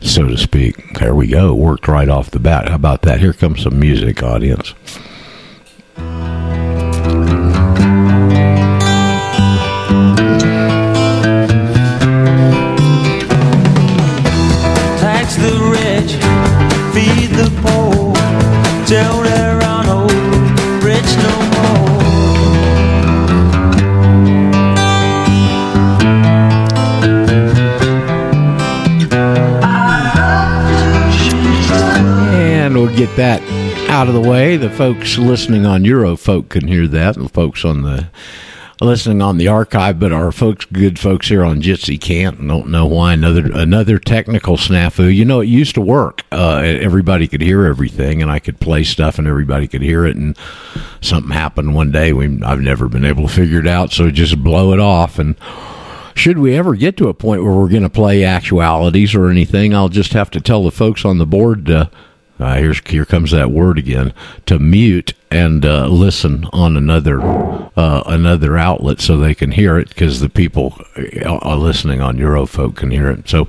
so to speak. There we go. Worked right off the bat. How about that? Here comes some music, audience. Get that out of the way. The folks listening on Eurofolk can hear that. And the folks on the listening on the archive, but our folks, good folks here on Jitsi can't. Don't know why. Another another technical snafu. You know, it used to work. Uh, everybody could hear everything, and I could play stuff, and everybody could hear it. And something happened one day. We I've never been able to figure it out. So just blow it off and should we ever get to a point where we're going to play actualities or anything, I'll just have to tell the folks on the board to. Uh, here's here comes that word again to mute and uh, listen on another uh, another outlet so they can hear it because the people uh, listening on Eurofolk can hear it. So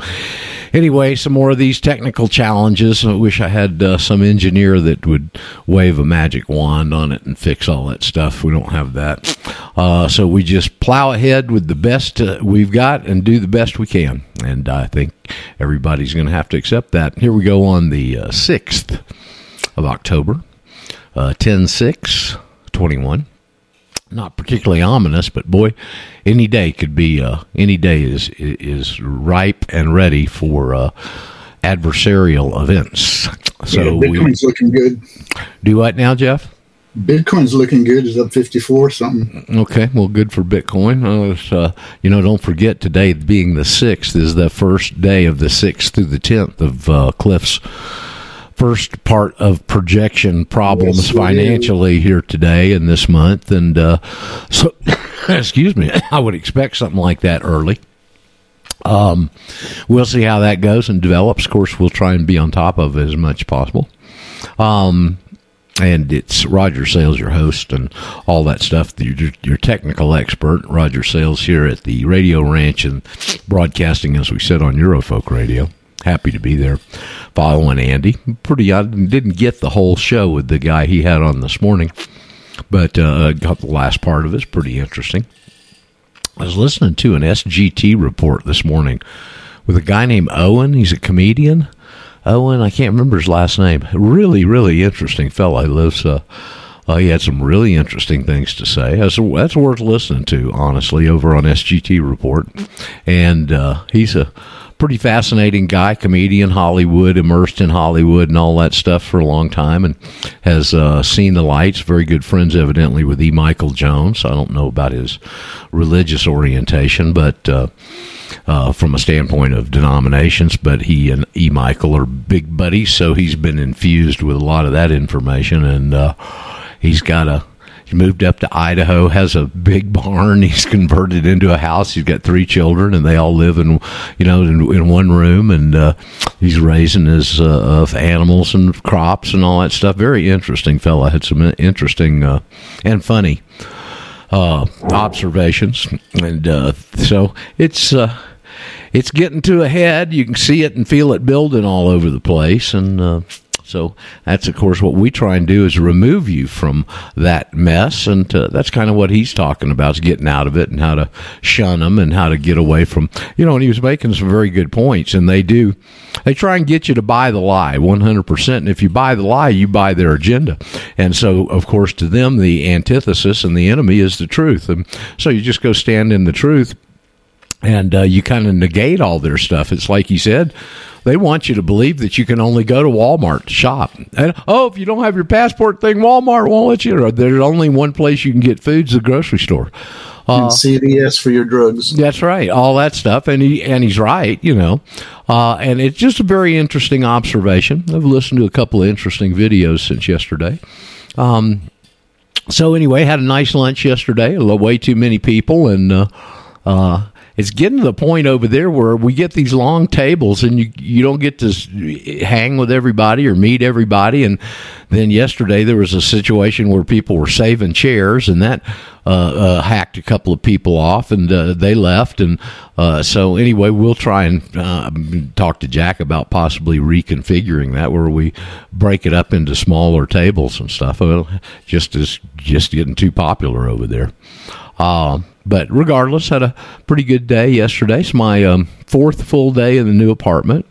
anyway, some more of these technical challenges. I wish I had uh, some engineer that would wave a magic wand on it and fix all that stuff. We don't have that, uh, so we just plow ahead with the best uh, we've got and do the best we can. And I think everybody's going to have to accept that. Here we go on the sixth of October, uh, 10 6 21 not particularly ominous, but boy, any day could be. Uh, any day is is ripe and ready for uh, adversarial events. So yeah, we Bitcoin's looking good. do what now, Jeff? Bitcoin's looking good. It's up 54 something. Okay, well, good for Bitcoin. Uh, it's, uh, you know, don't forget today being the sixth is the first day of the sixth through the tenth of uh, Cliff's first part of projection problems Yes, is. financially here today and this month, and uh, so excuse me, I would expect something like that early. Um, we'll see how that goes and develops. Of course, we'll try and be on top of it as much as possible. Um, and it's Roger Sales, your host, and all that stuff. Your, your technical expert, Roger Sales, here at the Radio Ranch and broadcasting, as we said, on Eurofolk Radio. Happy to be there, following Andy. Pretty, I didn't get the whole show with the guy he had on this morning, but uh, got the last part of it. It's pretty interesting. I was listening to an SGT report this morning with a guy named Owen. He's a comedian. Owen, I can't remember his last name. Really, really interesting fellow. He lives. Uh, uh, he had some really interesting things to say. That's, that's worth listening to, honestly, over on SGT Report. And uh, he's a pretty fascinating guy, comedian, Hollywood, immersed in Hollywood and all that stuff for a long time, and has uh, seen the lights. Very good friends, evidently, with E. Michael Jones. I don't know about his religious orientation, but. Uh, uh, from a standpoint of denominations, but he and E. Michael are big buddies, so he's been infused with a lot of that information, and uh, he's got a. Moved up to Idaho, has a big barn. He's converted into a house. He's got three children, and they all live in, you know, in, in one room. And uh, he's raising his uh, of animals and crops and all that stuff. Very interesting fella. Had some interesting uh, and funny uh, observations, and uh, so it's uh, it's getting to a head. You can see it and feel it building all over the place, and so that's of course what we try and do is remove you from that mess, and uh, that's kind of what he's talking about is getting out of it and how to shun them and how to get away from you know. And he was making some very good points, and they do they try and get you to buy the lie 100% and if you buy the lie you buy their agenda. And so of course to them the antithesis and the enemy is the truth. And so you just go stand in the truth and uh, you kind of negate all their stuff it's like you said they want you to believe that you can only go to Walmart to shop. And oh, if you don't have your passport thing, Walmart won't let you. There's only one place you can get foods, the grocery store. and CVS for your drugs. That's right, all that stuff, and he and he's right, you know, uh, and it's just a very interesting observation. I've listened to a couple of interesting videos since yesterday. Um, so anyway, had a nice lunch yesterday. Way too many people, and uh, uh, it's getting to the point over there where we get these long tables and you you don't get to hang with everybody or meet everybody. And then yesterday there was a situation where people were saving chairs and that uh, uh, hacked a couple of people off and uh, they left. And uh, so anyway we'll try and uh, talk to Jack about possibly reconfiguring that where we break it up into smaller tables and stuff. Well, just as just getting too popular over there. Uh, but regardless, had a pretty good day yesterday. It's my um, fourth full day in the new apartment,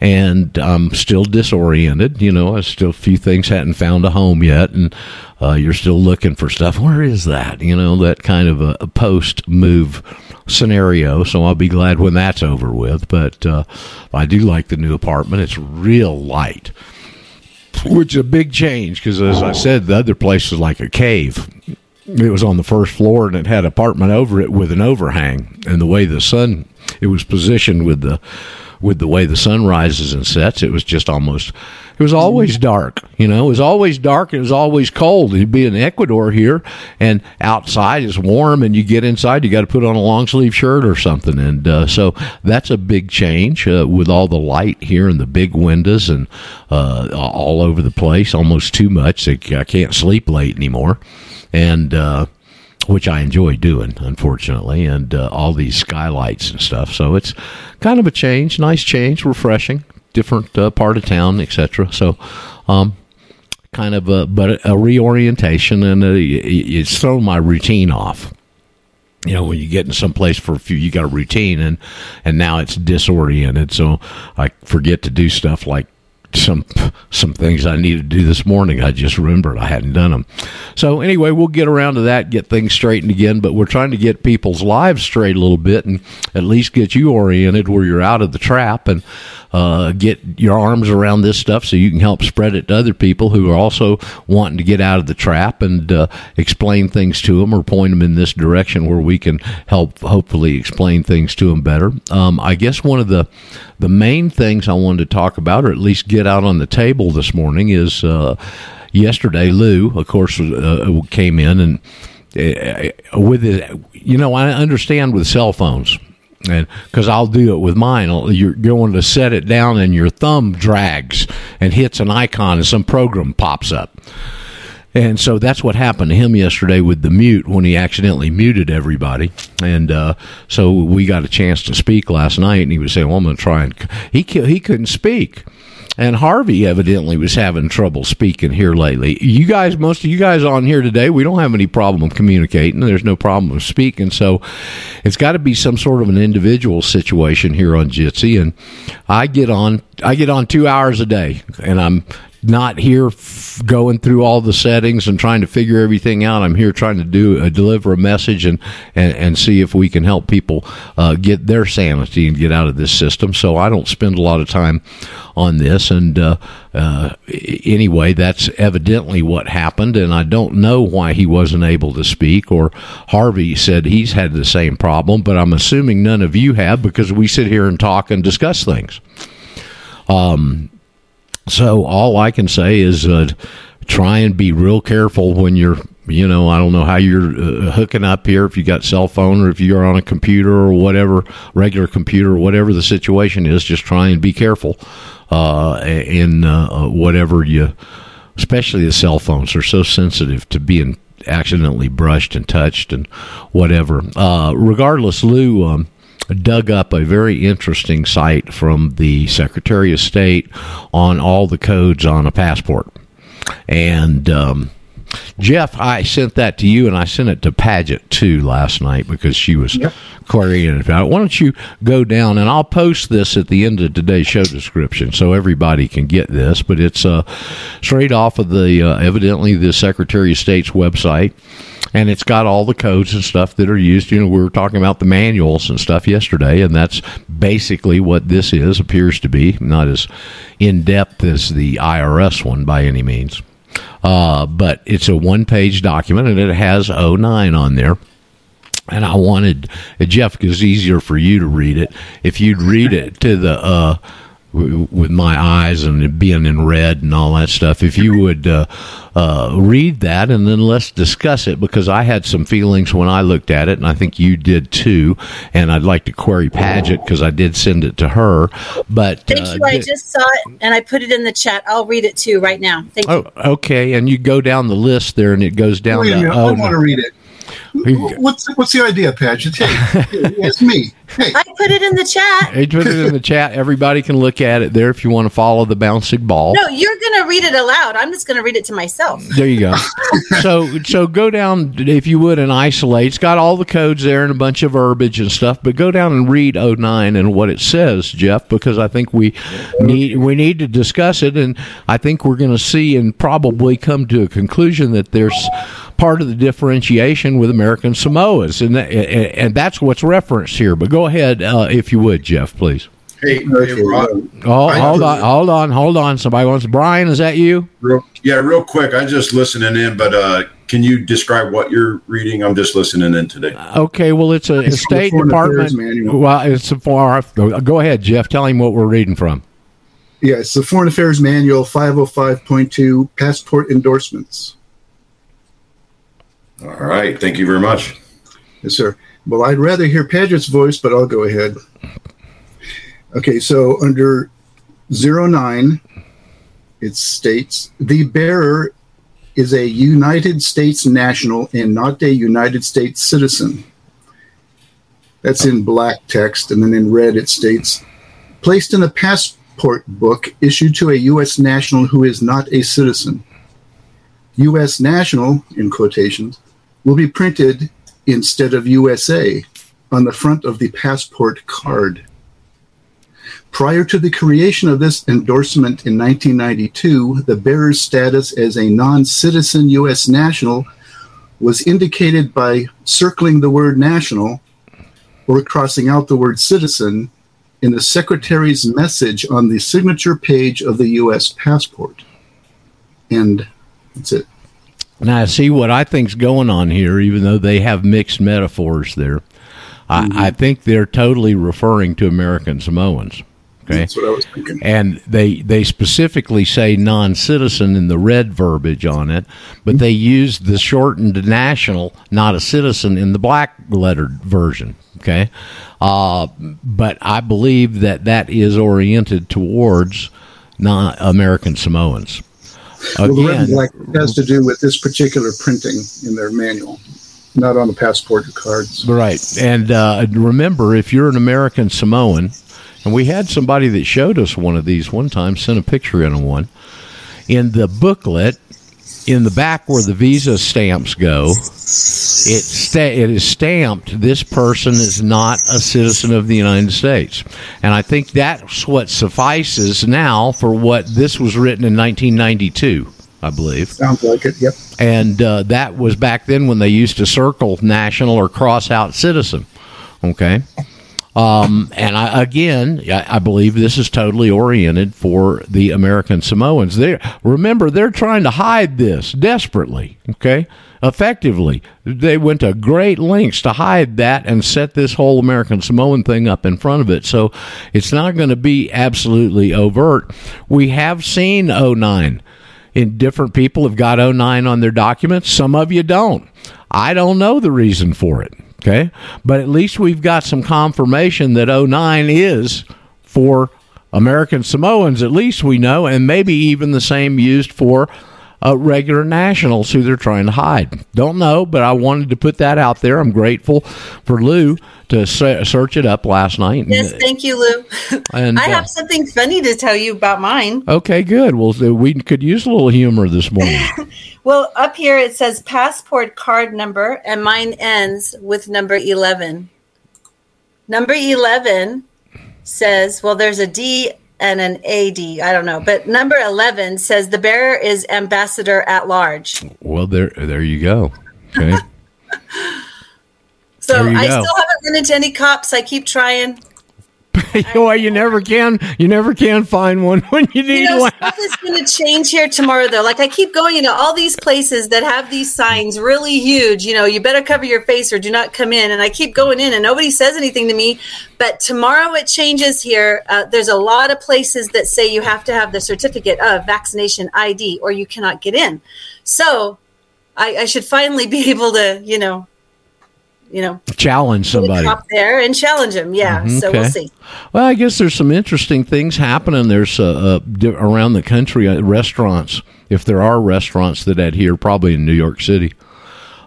and I'm still disoriented. You know, I still a few things hadn't found a home yet, and uh, you're still looking for stuff. Where is that? You know, that kind of a, a post move scenario. So I'll be glad when that's over with. But uh, I do like the new apartment. It's real light which is a big change because, as I said, the other place was like a cave. It was on the first floor and it had apartment over it with an overhang, and the way the sun it was positioned with the with the way the sun rises and sets, it was just almost. It was always dark, you know. It was always dark. It was always cold. You'd be in Ecuador here, and outside is warm, and you get inside, you got to put on a long sleeve shirt or something, and uh, so that's a big change uh, with all the light here and the big windows and uh, all over the place. Almost too much. I can't sleep late anymore, and. Uh, which I enjoy doing, unfortunately, and uh, all these skylights and stuff. So it's kind of a change, nice change, refreshing, different uh, part of town, etc. So, um, kind of a but a reorientation, and a, it's thrown my routine off. You know, when you get in some place for a few, you got a routine, and and now it's disoriented. So I forget to do stuff like some some things I needed to do this morning. I just remembered I hadn't done them. So anyway, we'll get around to that, get things straightened again. But we're trying to get people's lives straight a little bit, and at least get you oriented where you're out of the trap and uh, get your arms around this stuff so you can help spread it to other people who are also wanting to get out of the trap and uh, explain things to them or point them in this direction where we can help hopefully explain things to them better. Um, I guess one of the the main things I wanted to talk about, or at least get out on the table this morning, is uh, yesterday. Lew, of course, uh, came in and uh, with it. You know, I understand with cell phones and because I'll do it with mine, you're going to set it down and your thumb drags and hits an icon and some program pops up. And so that's what happened to him yesterday with the mute when he accidentally muted everybody. And uh, so we got a chance to speak last night, and he was saying, "Well, I'm going to try and he he couldn't speak." And Harvey evidently was having trouble speaking here lately. You guys, most of you guys on here today, we don't have any problem communicating. There's no problem speaking. So it's got to be some sort of an individual situation here on Jitsi. And I get on, I get on two hours a day, and I'm not here f- going through all the settings and trying to figure everything out. I'm here trying to do uh, deliver a message and, and and see if we can help people uh, get their sanity and get out of this system. So I don't spend a lot of time on this. And uh, uh, anyway, that's evidently what happened. And I don't know why he wasn't able to speak. Or Harvey said he's had the same problem, but I'm assuming none of you have because we sit here and talk and discuss things. Um, so all I can say is uh, try and be real careful when you're, you know, I don't know how you're uh, hooking up here, if you got cell phone or if you're on a computer or whatever, regular computer whatever the situation is. Just try and be careful uh, in uh, whatever you, especially the cell phones are so sensitive to being accidentally brushed and touched and whatever. Uh, regardless, Lew. Um, dug up a very interesting site from the Secretary of State on all the codes on a passport. And um, Jeff, I sent that to you, and I sent it to Paget too last night because she was Yep. querying it about. Why don't you go down and I'll post this at the end of today's show description so everybody can get this. But it's uh, straight off of the uh, evidently the Secretary of State's website, and it's got all the codes and stuff that are used. You know, we were talking about the manuals and stuff yesterday, and that's basically what this is. Appears to be not as in depth as the IRS one by any means. Uh, but it's a one page document and it has 09 on there. And I wanted, Jeff, because it's easier for you to read it, if you'd read it to the, uh, w- with my eyes and it being in red and all that stuff. If you would uh, uh, read that and then let's discuss it because I had some feelings when I looked at it, and I think you did too. And I'd like to query Paget because I did send it to her. But Thank uh, you. I di- just saw it and I put it in the chat. I'll read it too right now. Thank you. Oh, okay. And you go down the list there, and it goes down. Wait a to, oh, I want to read it. No. What's what's the idea, Paget? Hey, it's me. Hey, I put it in the chat. Hey, put it in the chat. Everybody can look at it there if you want to follow the bouncing ball. No, you're going to read it aloud. I'm just going to read it to myself. There you go. so so go down if you would and isolate. It's got all the codes there and a bunch of verbiage and stuff. But go down and read 09 and what it says, Jeff, because I think we need we need to discuss it, and I think we're going to see and probably come to a conclusion that there's part of the differentiation with American Samoas, and that, and that's what's referenced here. But go ahead uh, if you would, Jeff, please. Hey, Okay, hey Rod, Oh, hold on, hold on, hold on. Somebody wants Brian. Is that you? real, yeah, real quick. I'm just listening in, but uh, can you describe what you're reading? I'm just listening in today. Okay, well, it's a, a It's State Department. Manual. Well, it's a far. Go ahead, Jeff. Tell him what we're reading from. yeah, it's the Foreign Affairs Manual 505.2 Passport Endorsements. All right. Thank you very much. Yes, sir. Well, I'd rather hear Paget's voice, but I'll go ahead. Okay, so under 09, it states the bearer is a United States national and not a United States citizen. That's in black text, and then in red it states placed in a passport book issued to a U.S. national who is not a citizen. U.S. national, in quotations, will be printed instead of USA on the front of the passport card. Prior to the creation of this endorsement in 1992, the bearer's status as a non citizen U.S. national was indicated by circling the word national or crossing out the word citizen in the Secretary's message on the signature page of the U.S. passport. And that's it. Now, see what I think's going on here, even though they have mixed metaphors there. I, I think they're totally referring to American Samoans. Okay. That's what I was thinking. and they they specifically say non-citizen in the red verbiage on it, but they use the shortened national, not a citizen, in the black lettered version. Okay, uh, but I believe that that is oriented towards non-American Samoans. Well, the red and black has to do with this particular printing in their manual, not on the passport cards. Right. And uh, remember, if you're an American Samoan, and we had somebody that showed us one of these one time, sent a picture in of one, in the booklet, in the back where the visa stamps go, it, sta- it is stamped this person is not a citizen of the United States. And I think that's what suffices now for what this was written in 1992, I believe Sounds like it. Yep. and uh, that was back then when they used to circle national or cross out citizen. Okay. Um, and I, again, I, I believe this is totally oriented for the American Samoans. They remember they're trying to hide this desperately. Okay, effectively, they went to great lengths to hide that and set this whole American Samoan thing up in front of it. So it's not going to be absolutely overt. We have seen 09 and different people have got 09 on their documents. Some of you don't. I don't know the reason for it. Okay. But at least we've got some confirmation that 09 is for American Samoans, at least we know, and maybe even the same used for uh, regular nationals who they're trying to hide. Don't know, but I wanted to put that out there. I'm grateful for Lew to se- search it up last night. Yes, thank you, Lew. And, I uh, have something funny to tell you about mine. Okay, good. Well, we could use a little humor this morning. Well, up here it says passport card number, and mine ends with number 11. Number 11 says, well, there's a D and an AD. I don't know. But number 11 says the bearer is ambassador at large. well, there, there you go. Okay. So you I go. still haven't run into any cops. I keep trying. well, you never can. You never can find one when you need You know, one. stuff is going to change here tomorrow, though. Like I keep going into all these places that have these signs really huge. You know, you better cover your face or do not come in. And I keep going in, and nobody says anything to me. But tomorrow it changes here. Uh, there's a lot of places that say you have to have the certificate of vaccination ID, or you cannot get in. So I, I should finally be able to, you know, you know, Challenge somebody. cop there and challenge them. Yeah. So we'll see. Well, I guess there's some interesting things happening. There's uh, uh, di- around the country uh, restaurants, if there are restaurants that adhere, probably in New York City,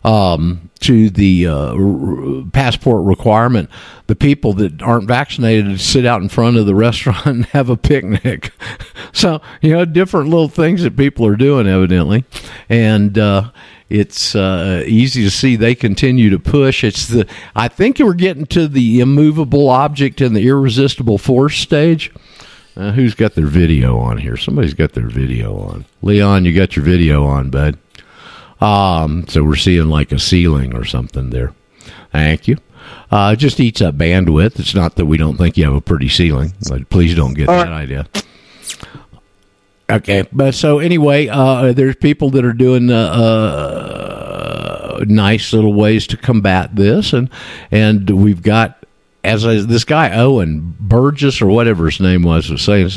um, to the uh, r- passport requirement. The people that aren't vaccinated sit out in front of the restaurant and have a picnic. so you know, different little things that people are doing, evidently, and. Uh, it's uh, easy to see they continue to push. It's the I think we're getting to the immovable object and the irresistible force stage. Uh, who's got their video on here? Somebody's got their video on. Leon, you got your video on, bud. Um, so we're seeing like a ceiling or something there. Thank you. Uh, it just eats up bandwidth. It's not that we don't think you have a pretty ceiling, but please don't get that idea. Okay, but so anyway, uh, there's people that are doing uh, uh, nice little ways to combat this, and and we've got as I, this guy Owen Burgess or whatever his name was was saying,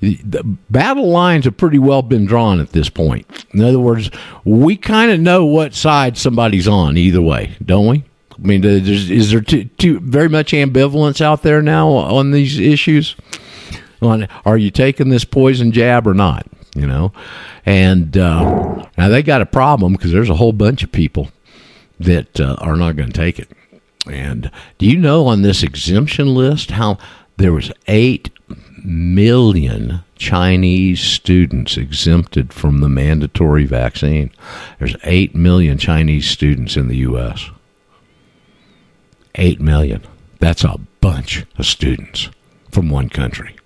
the battle lines have pretty well been drawn at this point. In other words, we kind of know what side somebody's on either way, don't we? I mean, is there too, too very much ambivalence out there now on these issues? Are you taking this poison jab or not? You know? And uh, now they got a problem because there's a whole bunch of people that uh, are not going to take it. And do you know on this exemption list how there was 8 million chinese students exempted from the mandatory vaccine? There's 8 million chinese students in the us 8 million. That's a bunch of students from one country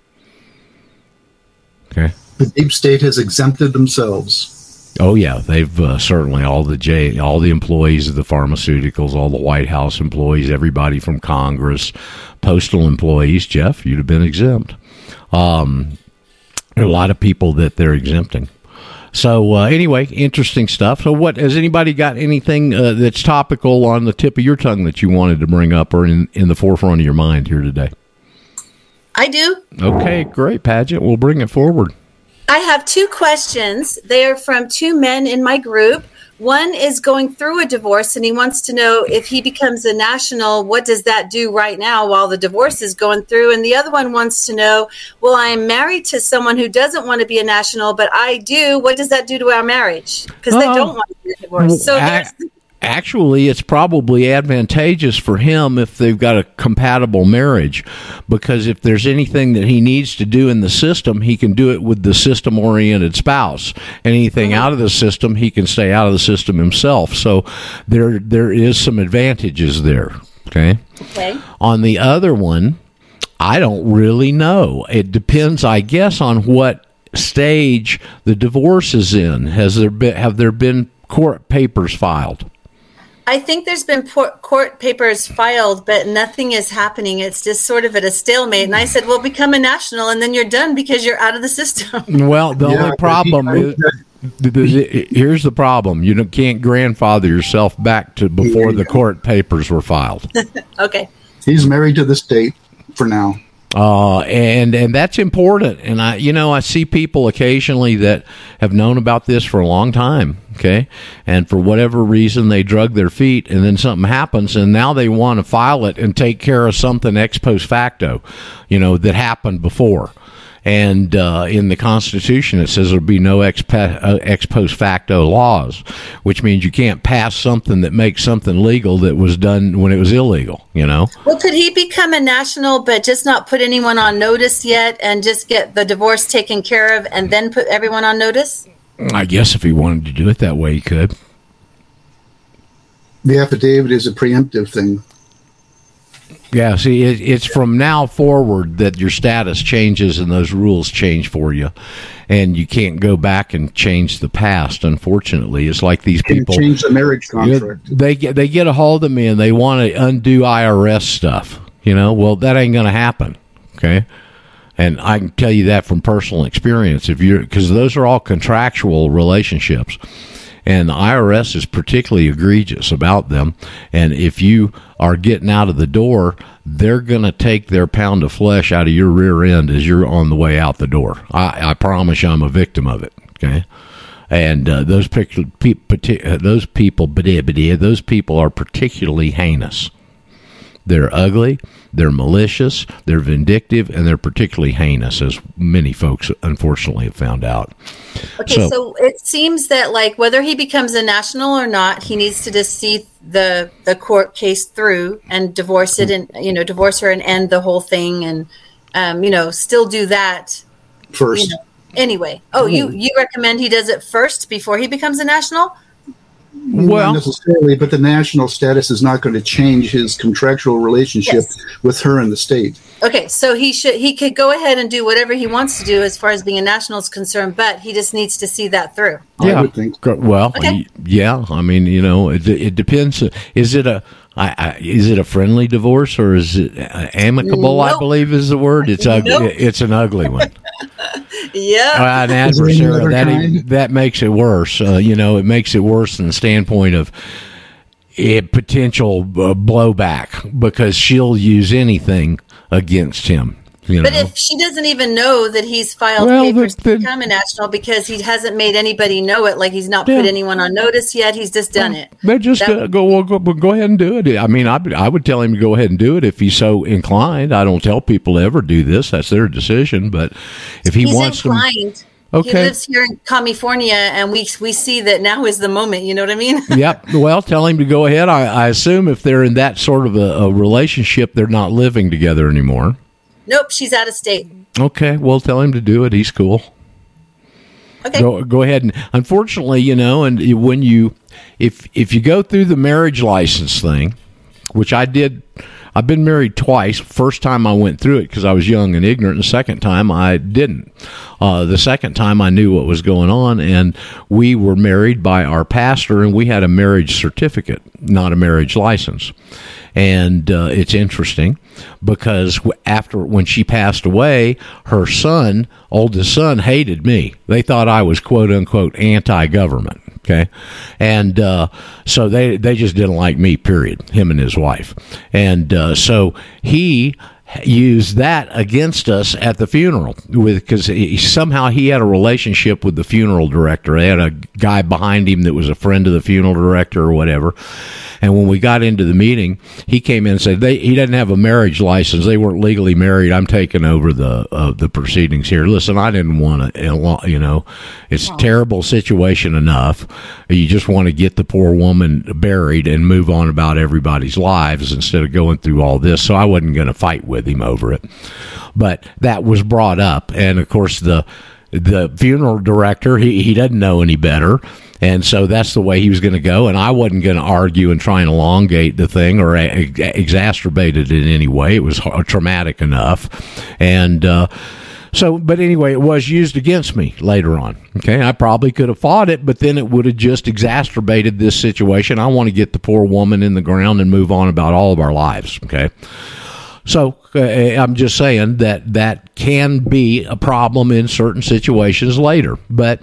Okay. The deep state has exempted themselves. Oh yeah, they've uh, certainly all the J, all the employees of the pharmaceuticals, all the White House employees, everybody from Congress, postal employees. Jeff, you'd have been exempt. Um, there are a lot of people that they're exempting. So uh, anyway, interesting stuff. So what has anybody got anything uh, that's topical on the tip of your tongue that you wanted to bring up or in, in the forefront of your mind here today? I do. Okay, great, Paget. We'll bring it forward. I have two questions. They are from two men in my group. One is going through a divorce and he wants to know if he becomes a national, what does that do right now while the divorce is going through? And the other one wants to know, well, I'm married to someone who doesn't want to be a national, but I do. What does that do to our marriage? Because they Oh. don't want to be a divorce. So ac- actually, it's probably advantageous for him if they've got a compatible marriage, because if there's anything that he needs to do in the system, he can do it with the system-oriented spouse. Anything oh. out of the system, he can stay out of the system himself. So there, there is some advantages there. Okay. okay. On the other one, I don't really know. It depends, I guess, on what stage the divorce is in. Has there been have there been court papers filed? I think there's been por- court papers filed, but nothing is happening. It's just sort of at a stalemate. And I said, well, become a national and then you're done because you're out of the system. Well, the Yeah, only problem he- is the- here's the problem: you can't grandfather yourself back to before the court papers were filed. okay. He's married to the state for now. Uh, and and that's important. And I, you know, I see people occasionally that have known about this for a long time. Okay, and for whatever reason they drug their feet, and then something happens, and now they want to file it and take care of something ex post facto, you know, that happened before. And uh, in the Constitution, it says there'll be no ex, pa- uh, ex post facto laws, which means you can't pass something that makes something legal that was done when it was illegal. You know. Well, could he become a national, but just not put anyone on notice yet and just get the divorce taken care of and then put everyone on notice? I guess if he wanted to do it that way, he could. The affidavit is a preemptive thing. Yeah, see, it, it's from now forward that your status changes and those rules change for you, and you can't go back and change the past. Unfortunately, it's like these people. change the marriage you know, contract. they get they get a hold of me and they want to undo IRS stuff. You know, well, that ain't going to happen. Okay. And I can tell you that from personal experience. If you're, because those are all contractual relationships and the IRS is particularly egregious about them. And if you are getting out of the door, they're going to take their pound of flesh out of your rear end as you're on the way out the door. I, I promise you, I'm a victim of it. Okay. And uh, those pic- pe- uh, those people, those people are particularly heinous. They're ugly, they're malicious, they're vindictive, and they're particularly heinous, as many folks unfortunately have found out. Okay, so, so it seems that like whether he becomes a national or not, he needs to just see the the court case through and divorce it, and you know, divorce her and end the whole thing, and um, you know, still do that first. You know, anyway, oh, you you recommend he does it first before he becomes a national? Well, not necessarily, but the national status is not going to change his contractual relationship yes. with her in the state. Okay, so he should he could go ahead and do whatever he wants to do as far as being a national is concerned, but he just needs to see that through. Yeah, I would think. Well, okay. yeah, I mean, you know, it, it depends. Is it a I, I, is it a friendly divorce or is it uh, amicable? Nope. I believe is the word. It's ugly. Nope. It's an ugly one. Yeah, uh, an adversary that that makes it worse. Uh, you know, it makes it worse from the standpoint of it, potential uh, blowback because she'll use anything against him. You know? But if she doesn't even know that he's filed well, papers the, the, to become a national because he hasn't made anybody know it, like he's not yeah. put anyone on notice yet, he's just done it. They just that, uh, go, well, go go ahead and do it. I mean, I, I would tell him to go ahead and do it if he's so inclined. I don't tell people to ever do this; that's their decision. But if he wants inclined. to. Okay. He lives here in California, and we we see that now is the moment. You know what I mean? yep. Well, tell him to go ahead. I, I assume if they're in that sort of a, a relationship, they're not living together anymore. Nope, she's out of state. Okay, well, tell him to do it. He's cool. Okay. Go, go ahead and unfortunately, you know, and when you if if you go through the marriage license thing, which I did I've been married twice. First time I went through it because I was young and ignorant. The second time I didn't. Uh, the second time I knew what was going on, and we were married by our pastor, and we had a marriage certificate, not a marriage license and uh, it's interesting because after when she passed away, her son, oldest son, hated me. They thought I was quote unquote anti-government. Okay, and uh, so they they just didn't like me. Period. Him and his wife, and uh, so he used that against us at the funeral with because somehow he had a relationship with the funeral director. They had a guy behind him that was a friend of the funeral director or whatever. And when we got into the meeting, he came in and said they, he doesn't have a marriage license. They weren't legally married. I'm taking over the uh, the proceedings here. Listen, I didn't want to. You know, it's a terrible situation enough. You just want to get the poor woman buried and move on about everybody's lives instead of going through all this. So I wasn't going to fight with him over it. But that was brought up, and of course the the funeral director he, he doesn't know any better and so that's the way he was going to go. And I wasn't going to argue and try and elongate the thing or exacerbate it in any way. It was traumatic enough. And, uh, so, but anyway, it was used against me later on. Okay. I probably could have fought it, but then it would have just exacerbated this situation. I want to get the poor woman in the ground and move on about all of our lives. Okay. So uh, I'm just saying that that can be a problem in certain situations later. But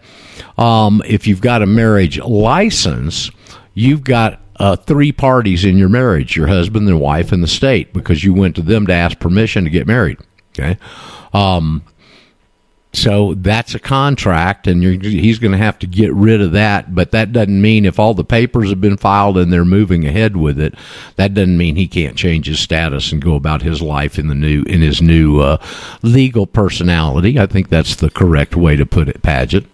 um, if you've got a marriage license, you've got uh, three parties in your marriage your husband, the wife, and the state because you went to them to ask permission to get married. Okay. Um, so that's a contract, and he's going to have to get rid of that. But that doesn't mean if all the papers have been filed and they're moving ahead with it, that doesn't mean he can't change his status and go about his life in the new in his new uh, legal personality. I think that's the correct way to put it, Paget.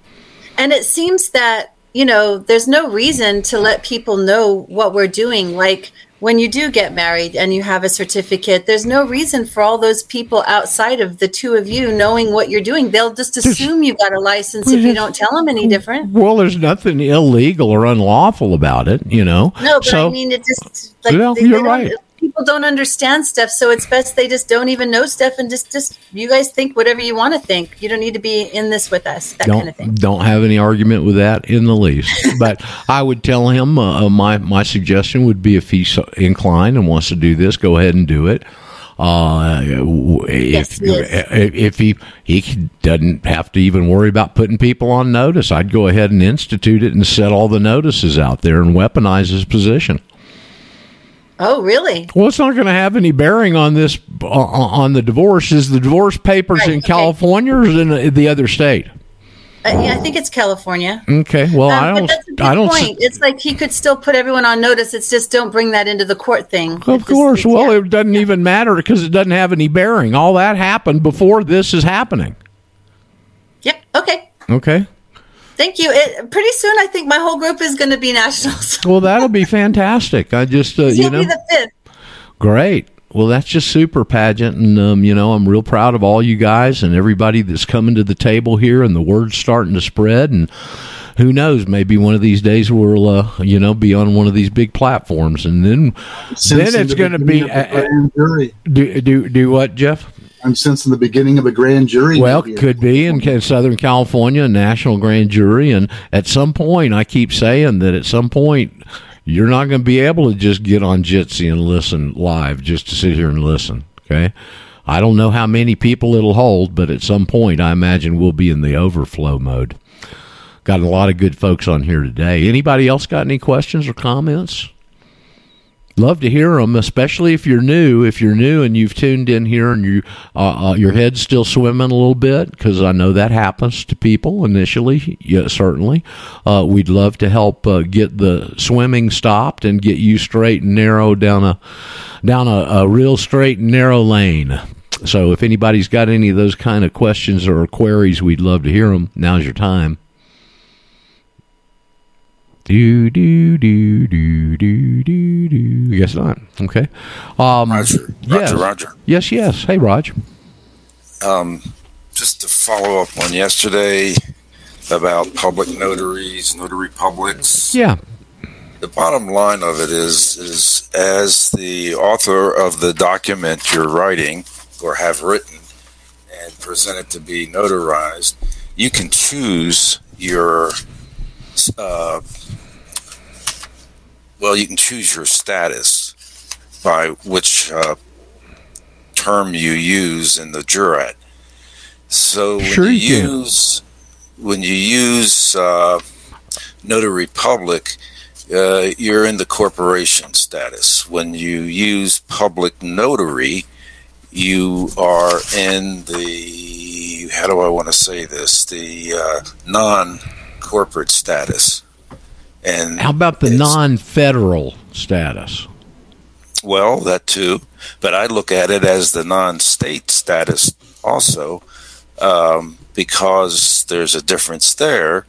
And it seems that you know there's no reason to let people know what we're doing, like when you do get married and you have a certificate, there's no reason for all those people outside of the two of you knowing what you're doing. They'll just assume you got a license if you don't tell them any different. Well, there's nothing illegal or unlawful about it, you know. No, but so, I mean, it just like well, they, you're they right people don't understand stuff, so it's best they just don't even know stuff and just just you guys think whatever you want to think. You don't need to be in this with us. That don't, kind of thing. Don't have any argument with that in the least. but I would tell him uh, uh, my my suggestion would be if he's inclined and wants to do this, go ahead and do it. Uh, if Yes, if he he doesn't have to even worry about putting people on notice, I'd go ahead and institute it and set all the notices out there and weaponize his position. Oh, really? Well, it's not going to have any bearing on this uh, on the divorce. Is the divorce papers Right, in okay. California or is in the other state? Uh, yeah, I think it's California. Okay, well, Um, I don't. that's a good I don't. point. It's like he could still put everyone on notice. It's just don't bring that into the court thing. Of course. Well, yeah. it doesn't even matter because it doesn't have any bearing. All that happened before this is happening. Yep. Okay. Okay. Thank you. It, pretty soon, I think my whole group is going to be nationals. Well, that'll be fantastic. I just, uh, you know, be the fifth. great. Well, that's just super Paget, and um, you know, I'm real proud of all you guys and everybody that's coming to the table here, and the word's starting to spread. And who knows, maybe one of these days we'll, uh, you know, be on one of these big platforms, and then then it's going to be of a uh, grand jury. do do do what, Jeff? I'm sensing the beginning of a grand jury. Well, maybe. could be in Southern California, a national grand jury, and at some point, I keep saying that at some point, you're not going to be able to just get on Jitsi and listen live, just to sit here and listen. Okay, I don't know how many people it'll hold, but at some point, I imagine we'll be in the overflow mode. Got a lot of good folks on here today. Anybody else got any questions or comments? Love to hear them, especially if you're new. If you're new and you've tuned in here and you uh, uh, your head's still swimming a little bit, because I know that happens to people initially. Yeah, certainly. Uh, we'd love to help uh, get the swimming stopped and get you straight and narrow down a down a, a real straight and narrow lane. So if anybody's got any of those kind of questions or queries, we'd love to hear them. Now's your time. Do do do do do do do. Guess not. Okay. Um, Roger. yes. Roger, Roger. Yes, yes. Hey, Raj. Um, just to follow up on yesterday about public notaries, notary publics. Yeah. The bottom line of it is, is as the author of the document you're writing or have written and present it to be notarized, you can choose your, uh, well, you can choose your status by which uh, term you use in the jurat. So when Sure you, you use when you use uh, notary public, uh, you're in the corporation status. When you use public notary, you are in the how do I want to say this? The uh, non-corporate status. And How about the non-federal status? Well, that too, but I look at it as the non-state status also, um, because there's a difference there,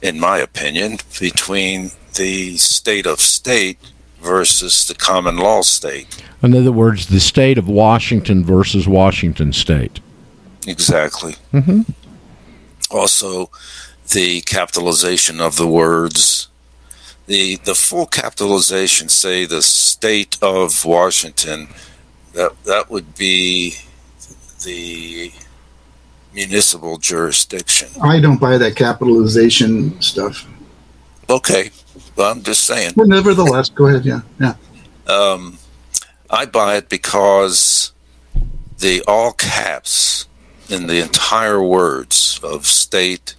in my opinion, between the state of state versus the common law state. In other words, the state of Washington versus Washington State. Exactly. Mm-hmm. Also, the capitalization of the words. The, the full capitalization, say the state of Washington, that that would be the municipal jurisdiction. I don't buy that capitalization stuff. Okay, well, I'm just saying. But nevertheless, go ahead. Yeah, yeah. Um, I buy it because the all caps in the entire words of state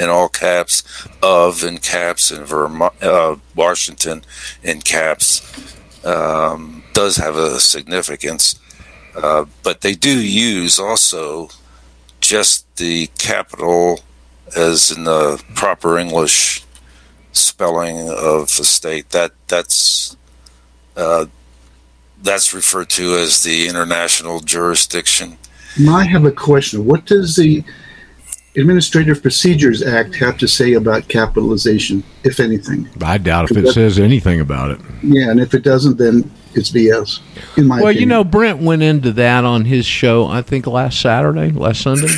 in all caps, of in caps, in Vermont, uh, Washington in caps, um, does have a significance. Uh, but they do use also just the capital as in the proper English spelling of the state. That that's uh, that's referred to as the international jurisdiction. I have a question. What does the Administrative Procedures Act have to say about capitalization, if anything? I doubt if it says anything about it. Yeah, and if it doesn't, then it's BS. In my Well, you know, Brent went into that on his show, I think last Saturday, last Sunday.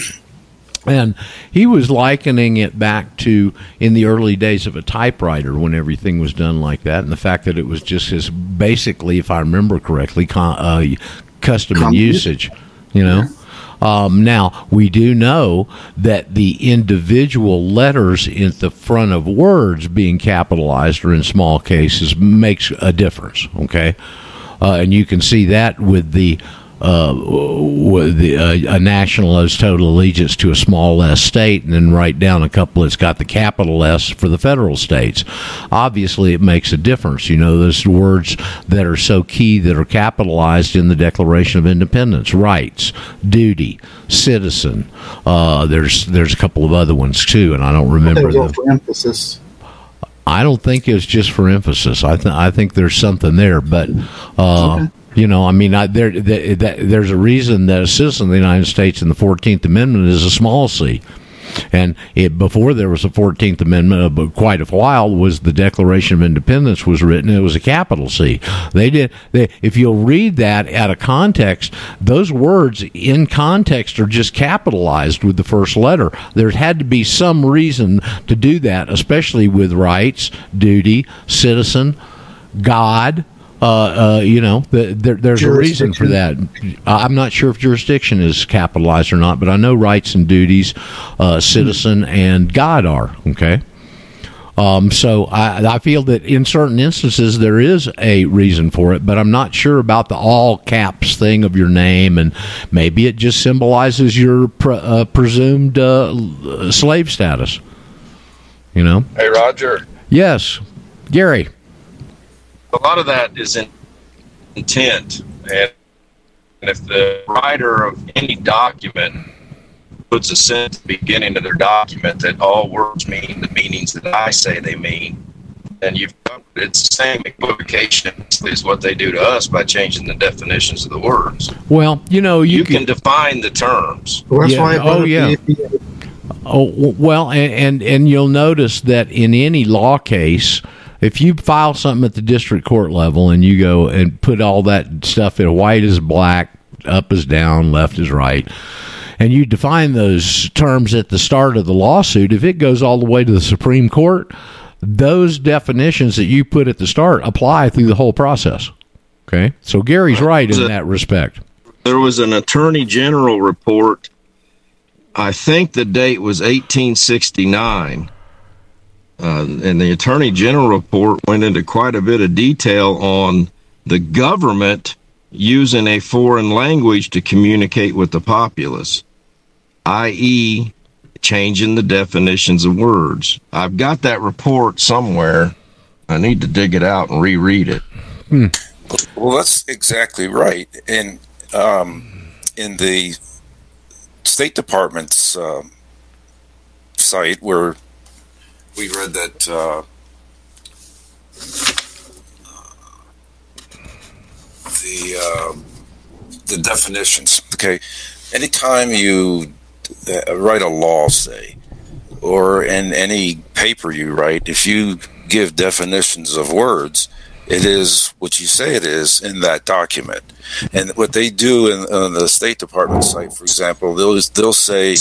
And he was likening it back to in the early days of a typewriter when everything was done like that, and the fact that it was just his basically, if I remember correctly, con, uh, custom and usage. You know. Um, now we do know that the individual letters in the front of words being capitalized or in small cases makes a difference. Okay, uh, and you can see that with the uh, the, uh, a national owes total allegiance to a small s state, and then write down a couple that's got the capital S for the federal states. Obviously, it makes a difference. You know, those words that are so key that are capitalized in the Declaration of Independence: rights, duty, citizen. Uh, there's there's a couple of other ones too, and I don't remember them. for emphasis. I don't think it's just for emphasis. I th- I think there's something there, but uh, you know, I mean, I, there th- that, there's a reason that a citizen of the United States in the Fourteenth Amendment is a small c. And it, before there was a Fourteenth Amendment, uh, but quite a while was the Declaration of Independence was written. It was a capital C. They did. They, if you'll read that out of context, those words in context are just capitalized with the first letter. There had to be some reason to do that, especially with rights, duty, citizen, God. Uh, uh, you know, the, there, there's a reason for that. I'm not sure if jurisdiction is capitalized or not, but I know rights and duties, uh, citizen and God are okay. Um, so I, I feel that in certain instances there is a reason for it, but I'm not sure about the all caps thing of your name, and maybe it just symbolizes your pre, uh, presumed uh, slave status. You know? Hey, Roger. Yes, Gary. A lot of that is in intent, and if the writer of any document puts a sentence at the beginning of their document that all words mean the meanings that I say they mean, then you've got it's the same equivocation is what they do to us by changing the definitions of the words. Well, you know, you, You can define the terms. Well, that's Yeah, why oh, yeah. the Oh well, and, and and you'll notice that in any law case, if you file something at the district court level and you go and put all that stuff in white is black, up is down, left is right, and you define those terms at the start of the lawsuit, if it goes all the way to the Supreme Court, those definitions that you put at the start apply through the whole process. Okay, so Gary's right in that respect. there was an attorney general report. I think the date was 1869. Uh, and the attorney general report went into quite a bit of detail on the government using a foreign language to communicate with the populace, i.e., changing the definitions of words. I've got that report somewhere. I need to dig it out and reread it. Well, that's exactly right. And um, in the State Department's um site, where we read that uh, the um the definitions. Okay, anytime you uh, write a law, say, or in any paper you write, if you give definitions of words, it is what you say it is in that document. And what they do in, on the State Department site, for example, they'll they'll say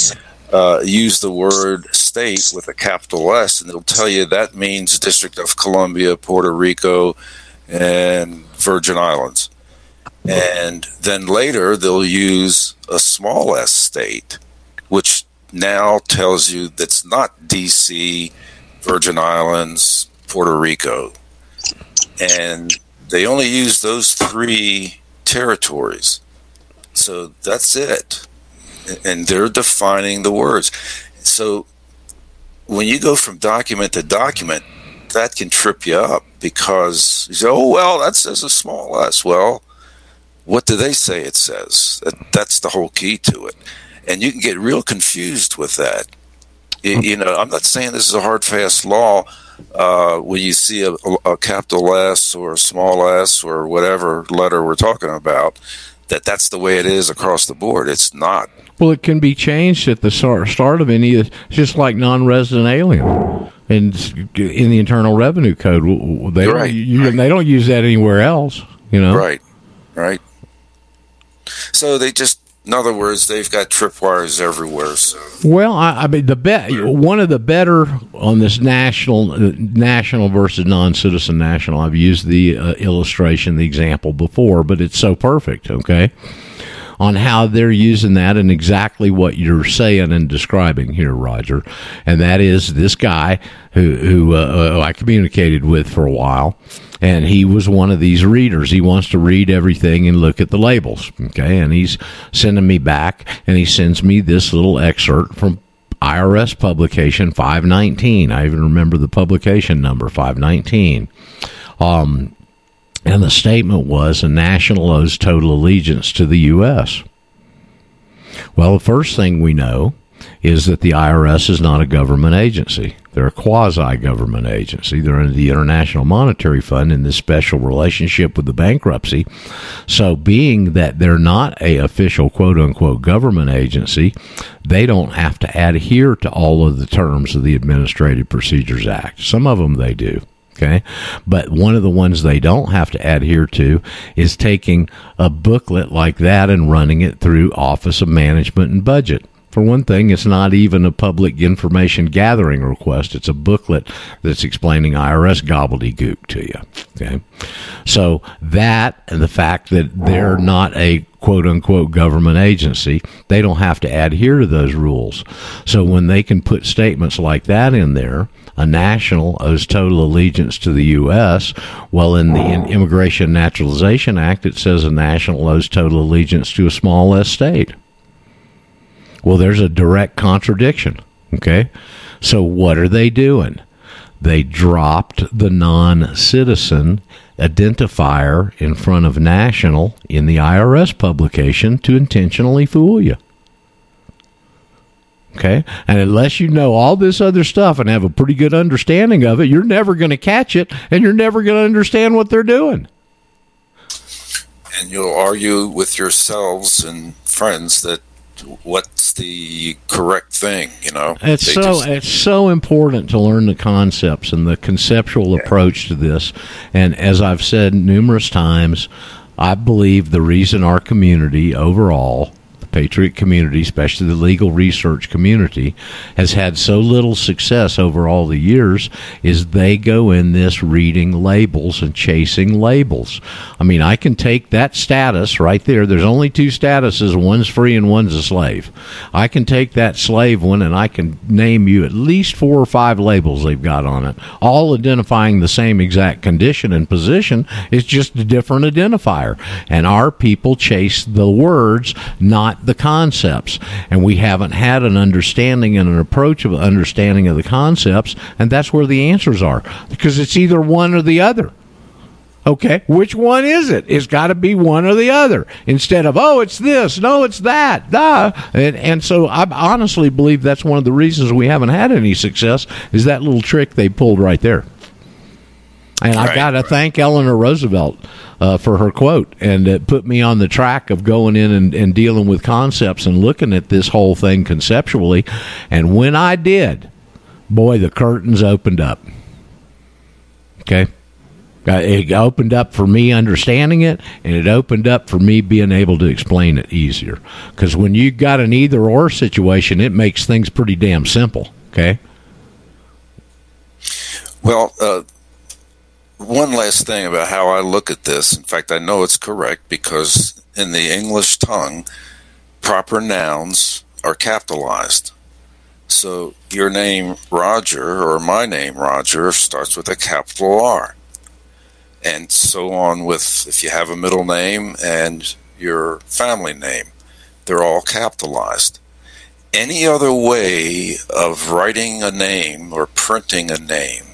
uh, use the word state with a capital S, and it'll tell you that means District of Columbia, Puerto Rico, and Virgin Islands. And then later they'll use a small s state, which now tells you that's not DC, Virgin Islands, Puerto Rico. And they only use those three territories. So that's it. And they're defining the words. So when you go from document to document, that can trip you up because you say, oh, well, that says a small s. Well, what do they say it says? That, that's the whole key to it. And you can get real confused with that. You, you know, I'm not saying this is a hard, fast law. Uh, when you see a, a capital S or a small s or whatever letter we're talking about, that that's the way it is across the board. It's not. Well, it can be changed at the start start of any, it's just like non-resident alien, and in the Internal Revenue Code, they Right, don't, you, right. they don't use that anywhere else. You know, Right, right. So they just, in other words, they've got tripwires everywhere. So Well, I, I mean, the bet one of the better on this national national versus non-citizen national. I've used the uh, illustration, the example before, but it's so perfect. Okay, on how they're using that and exactly what you're saying and describing here, Roger, and that is this guy who who uh, uh, I communicated with for a while. And he was one of these readers. He wants to read everything and look at the labels. Okay, and he's sending me back, and he sends me this little excerpt from IRS publication 519. I even remember the publication number 519. Um, and the statement was a national owes total allegiance to the U.S. Well, the first thing we know is that the IRS is not a government agency. They're a quasi government agency. They're under the International Monetary Fund in this special relationship with the bankruptcy. So, being that they're not a official quote unquote government agency, they don't have to adhere to all of the terms of the Administrative Procedures Act. Some of them they do. Okay. But one of the ones they don't have to adhere to is taking a booklet like that and running it through Office of Management and Budget. For one thing, it's not even a public information gathering request. It's a booklet that's explaining IRS gobbledygook to you. Okay. So that and the fact that they're not a quote unquote government agency, they don't have to adhere to those rules. So when they can put statements like that in there, a national owes total allegiance to the U.S. Well, in the Immigration Naturalization Act, it says a national owes total allegiance to a small S state. Well, there's a direct contradiction. Okay. So what are they doing? They dropped the non citizen identifier in front of national in the IRS publication to intentionally fool you. Okay. And unless you know all this other stuff and have a pretty good understanding of it, you're never going to catch it and you're never going to understand what they're doing. And you'll argue with yourselves and friends that what's the correct thing, you know? It's They so just- it's so important to learn the concepts and the conceptual approach to this. And as I've said numerous times, I believe the reason our community overall, patriot community, especially the legal research community, has had so little success over all the years is they go in this reading labels and chasing labels. I mean, I can take that status right there. There's only two statuses, one's free and one's a slave. I can take that slave one and I can name you at least four or five labels they've got on it, all identifying the same exact condition and position. It's just a different identifier. And our people chase the words, not the concepts. And we haven't had an understanding and an approach of understanding of the concepts, and that's where the answers are. Because it's either one or the other. Okay, which one is it? It's got to be one or the other. Instead of oh, it's this, no, it's that, duh. And and so I honestly believe that's one of the reasons we haven't had any success is that little trick they pulled right there. And I've got to right. thank Eleanor Roosevelt uh, for her quote, and it put me on the track of going in and, and dealing with concepts and looking at this whole thing conceptually. And when I did, boy, the curtains opened up. Okay. Uh, it opened up for me understanding it, and it opened up for me being able to explain it easier. Because when you've got an either or situation, it makes things pretty damn simple. Okay. Well, uh, one last thing about how I look at this. In fact, I know it's correct because in the English tongue, proper nouns are capitalized. So your name, Roger, or my name, Roger, starts with a capital R. And so on with if you have a middle name and your family name, they're all capitalized any other way of writing a name or printing a name,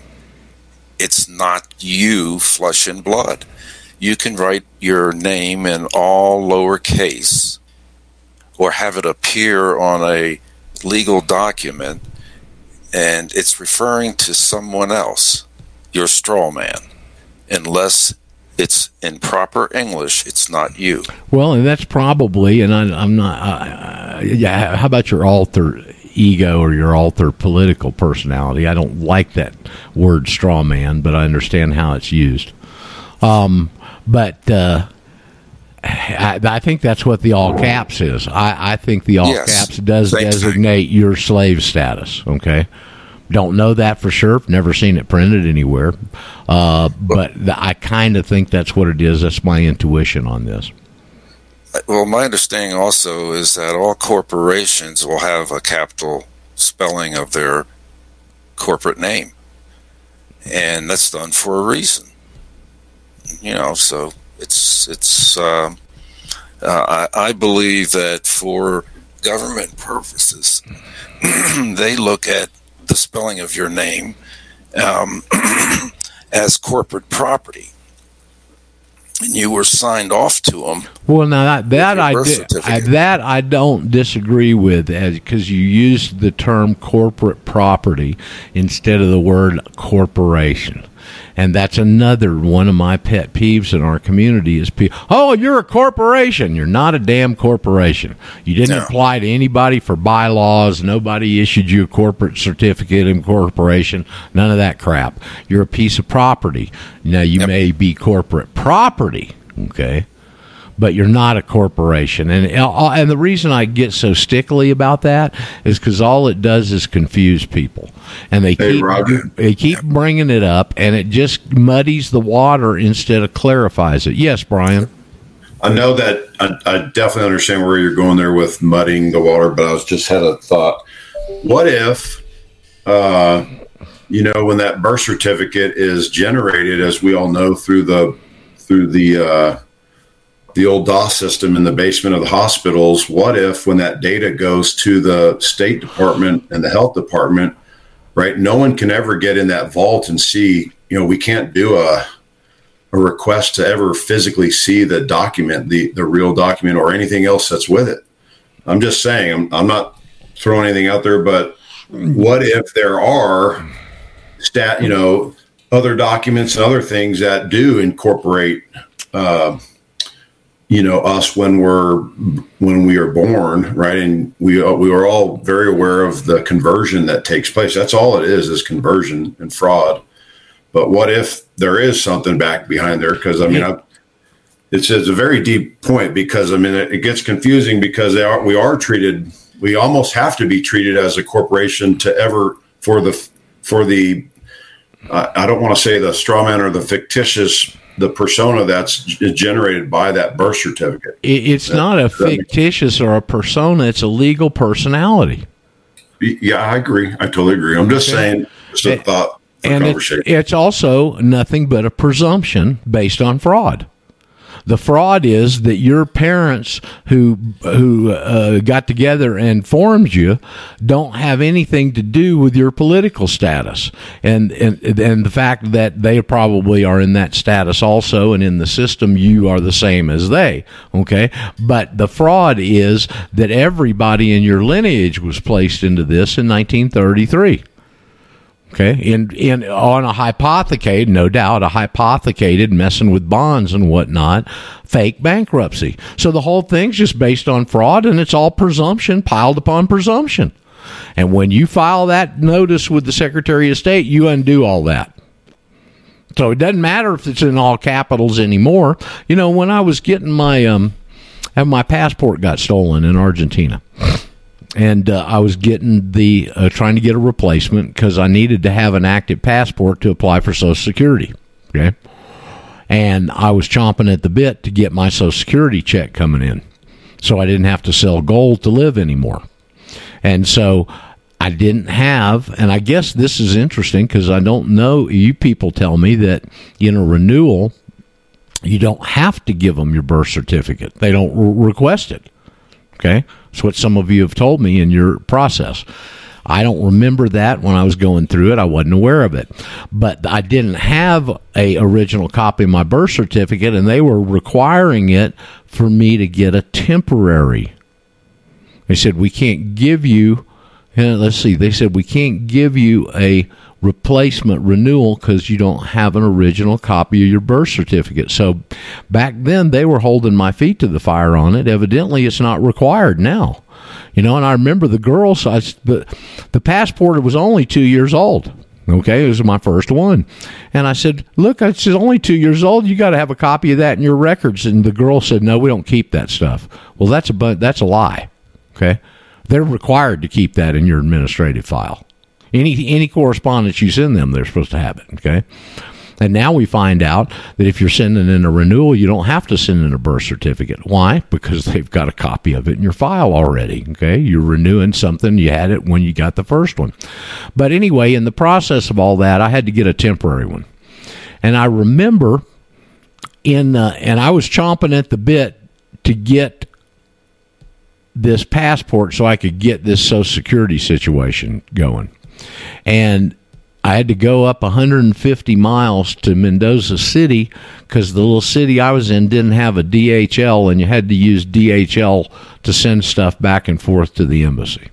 it's not you, flesh and blood. You can write your name in all lowercase or have it appear on a legal document and it's referring to someone else, your straw man, unless it's in proper English, it's not you. Well, and that's probably, and I, I'm not. Uh, yeah, how about your alter ego or your alter political personality? I don't like that word straw man, but I understand how it's used. Um, but uh, I, I think that's what the all caps is. I, I think the all Yes, caps does same thing. designate your slave status. Okay. Don't know that for sure. Never seen it printed anywhere. Uh, but th- I kind of think that's what it is. That's my intuition on this. Well, my understanding also is that all corporations will have a capital spelling of their corporate name. And that's done for a reason. you know, so it's it's. Uh, uh, I, I believe that for government purposes, they look at the spelling of your name um, as corporate property, and you were signed off to them. Well, now that, that I, that I don't disagree with, because you used the term corporate property instead of the word corporation, and that's another one of my pet peeves in our community is people. Oh, you're a corporation. You're not a damn corporation. You didn't No. apply to anybody for bylaws. Nobody issued you a corporate certificate in corporation. None of that crap. You're a piece of property. Now you Yep. may be corporate property. Okay but you're not a corporation. And uh, and the reason I get so stickly about that is because all it does is confuse people, and they Hey, keep Roger. they keep bringing it up, and it just muddies the water instead of clarifies it. Yes, Brian. I know that I, I definitely understand where you're going there with muddying the water, but I was just had a thought. What if, uh, you know, when that birth certificate is generated, as we all know, through the through the uh, the old DOS system in the basement of the hospitals. What if, when that data goes to the State Department and the Health Department, right? No one can ever get in that vault and see. You know, we can't do a a request to ever physically see the document, the the real document, or anything else that's with it. I'm just saying. I'm, I'm not throwing anything out there, but what if there are stat, you know, other documents and other things that do incorporate, uh, you know, us when we're when we are born, right? And we we are all very aware of the conversion that takes place. That's all it is is conversion and fraud. But what if there is something back behind there? Because I mean, I, it's, it's a very deep point because I mean it, it gets confusing because they are we are treated we almost have to be treated as a corporation to ever for the for the uh, I don't want to say the straw man or the fictitious the persona that's g- generated by that birth certificate. It, it's not a fictitious or a persona; it's a legal personality. Yeah, I agree. I totally agree. I'm just saying, just a thought and it's, it's also nothing but a presumption based on fraud. The fraud is that your parents who who uh, got together and formed you don't have anything to do with your political status, and and and the fact that they probably are in that status also, and in the system you are the same as they. Okay, but the fraud is that everybody in your lineage was placed into this in 1933. Okay, in in on a hypothecated, no doubt, a hypothecated messing with bonds and whatnot, fake bankruptcy. So the whole thing's just based on fraud, and it's all presumption piled upon presumption. And when you file that notice with the Secretary of State, you undo all that. So it doesn't matter if it's in all capitals anymore. You know, when I was getting my um, and my passport got stolen in Argentina and uh, I was getting the uh, trying to get a replacement because I needed to have an active passport to apply for Social Security. Okay, and I was chomping at the bit to get my Social Security check coming in, so I didn't have to sell gold to live anymore. And so I didn't have, and I guess this is interesting because I don't know. You people tell me that in a renewal, you don't have to give them your birth certificate; they don't re- request it. Okay. That's what some of you have told me in your process. I don't remember that when I was going through it. I wasn't aware of it. But I didn't have a original copy of my birth certificate and they were requiring it for me to get a temporary. They said we can't give you uh, let's see. They said we can't give you a replacement renewal because you don't have an original copy of your birth certificate. So back then they were holding my feet to the fire on it. Evidently, it's not required now. You know, and I remember the girls. I, the the passport was only two years old. Okay, it was my first one, and I said, "Look, it's only two years old. You got to have a copy of that in your records." And the girl said, "No, we don't keep that stuff." Well, that's a bu- that's a lie. Okay, they're required to keep that in your administrative file. Any any correspondence you send them, they're supposed to have it. Okay. And now we find out that if you're sending in a renewal, you don't have to send in a birth certificate. Why? Because they've got a copy of it in your file already. Okay. You're renewing something, you had it when you got the first one. But anyway, in the process of all that, I had to get a temporary one. And I remember in uh, and I was chomping at the bit to get this passport so I could get this social security situation going. And I had to go up 150 miles to Mendoza City because the little city I was in didn't have a DHL, and you had to use DHL to send stuff back and forth to the embassy.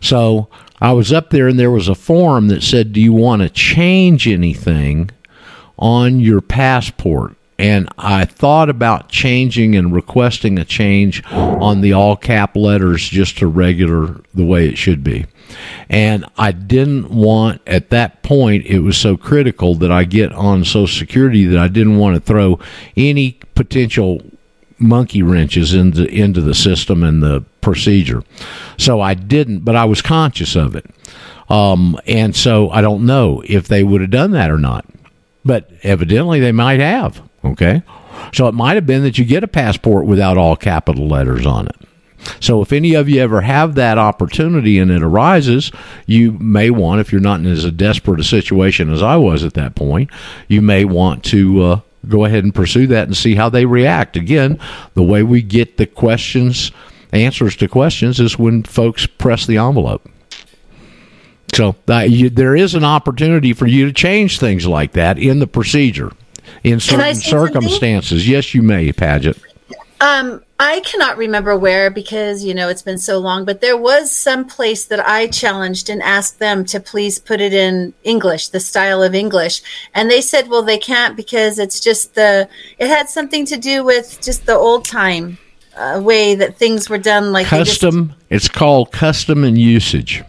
So I was up there, and there was a form that said, Do you want to change anything on your passport? And I thought about changing and requesting a change on the all cap letters just to regular the way it should be. And I didn't want, at that point, it was so critical that I get on Social Security that I didn't want to throw any potential monkey wrenches into into the system and the procedure. So I didn't, but I was conscious of it. Um, and so I don't know if they would have done that or not. But evidently they might have. Okay. So it might have been that you get a passport without all capital letters on it. So if any of you ever have that opportunity and it arises, you may want, if you're not in as desperate a situation as I was at that point, you may want to uh, go ahead and pursue that and see how they react. Again, the way we get the questions, answers to questions, is when folks press the envelope. So uh, you, there is an opportunity for you to change things like that in the procedure in certain circumstances. Something? Yes, you may, Paget. Um, I cannot remember where because you know it's been so long, but there was some place that I challenged and asked them to please put it in English, the style of English, and they said, "Well, they can't because it's just the it had something to do with just the old time uh, way that things were done, like custom. Just, it's called custom and usage.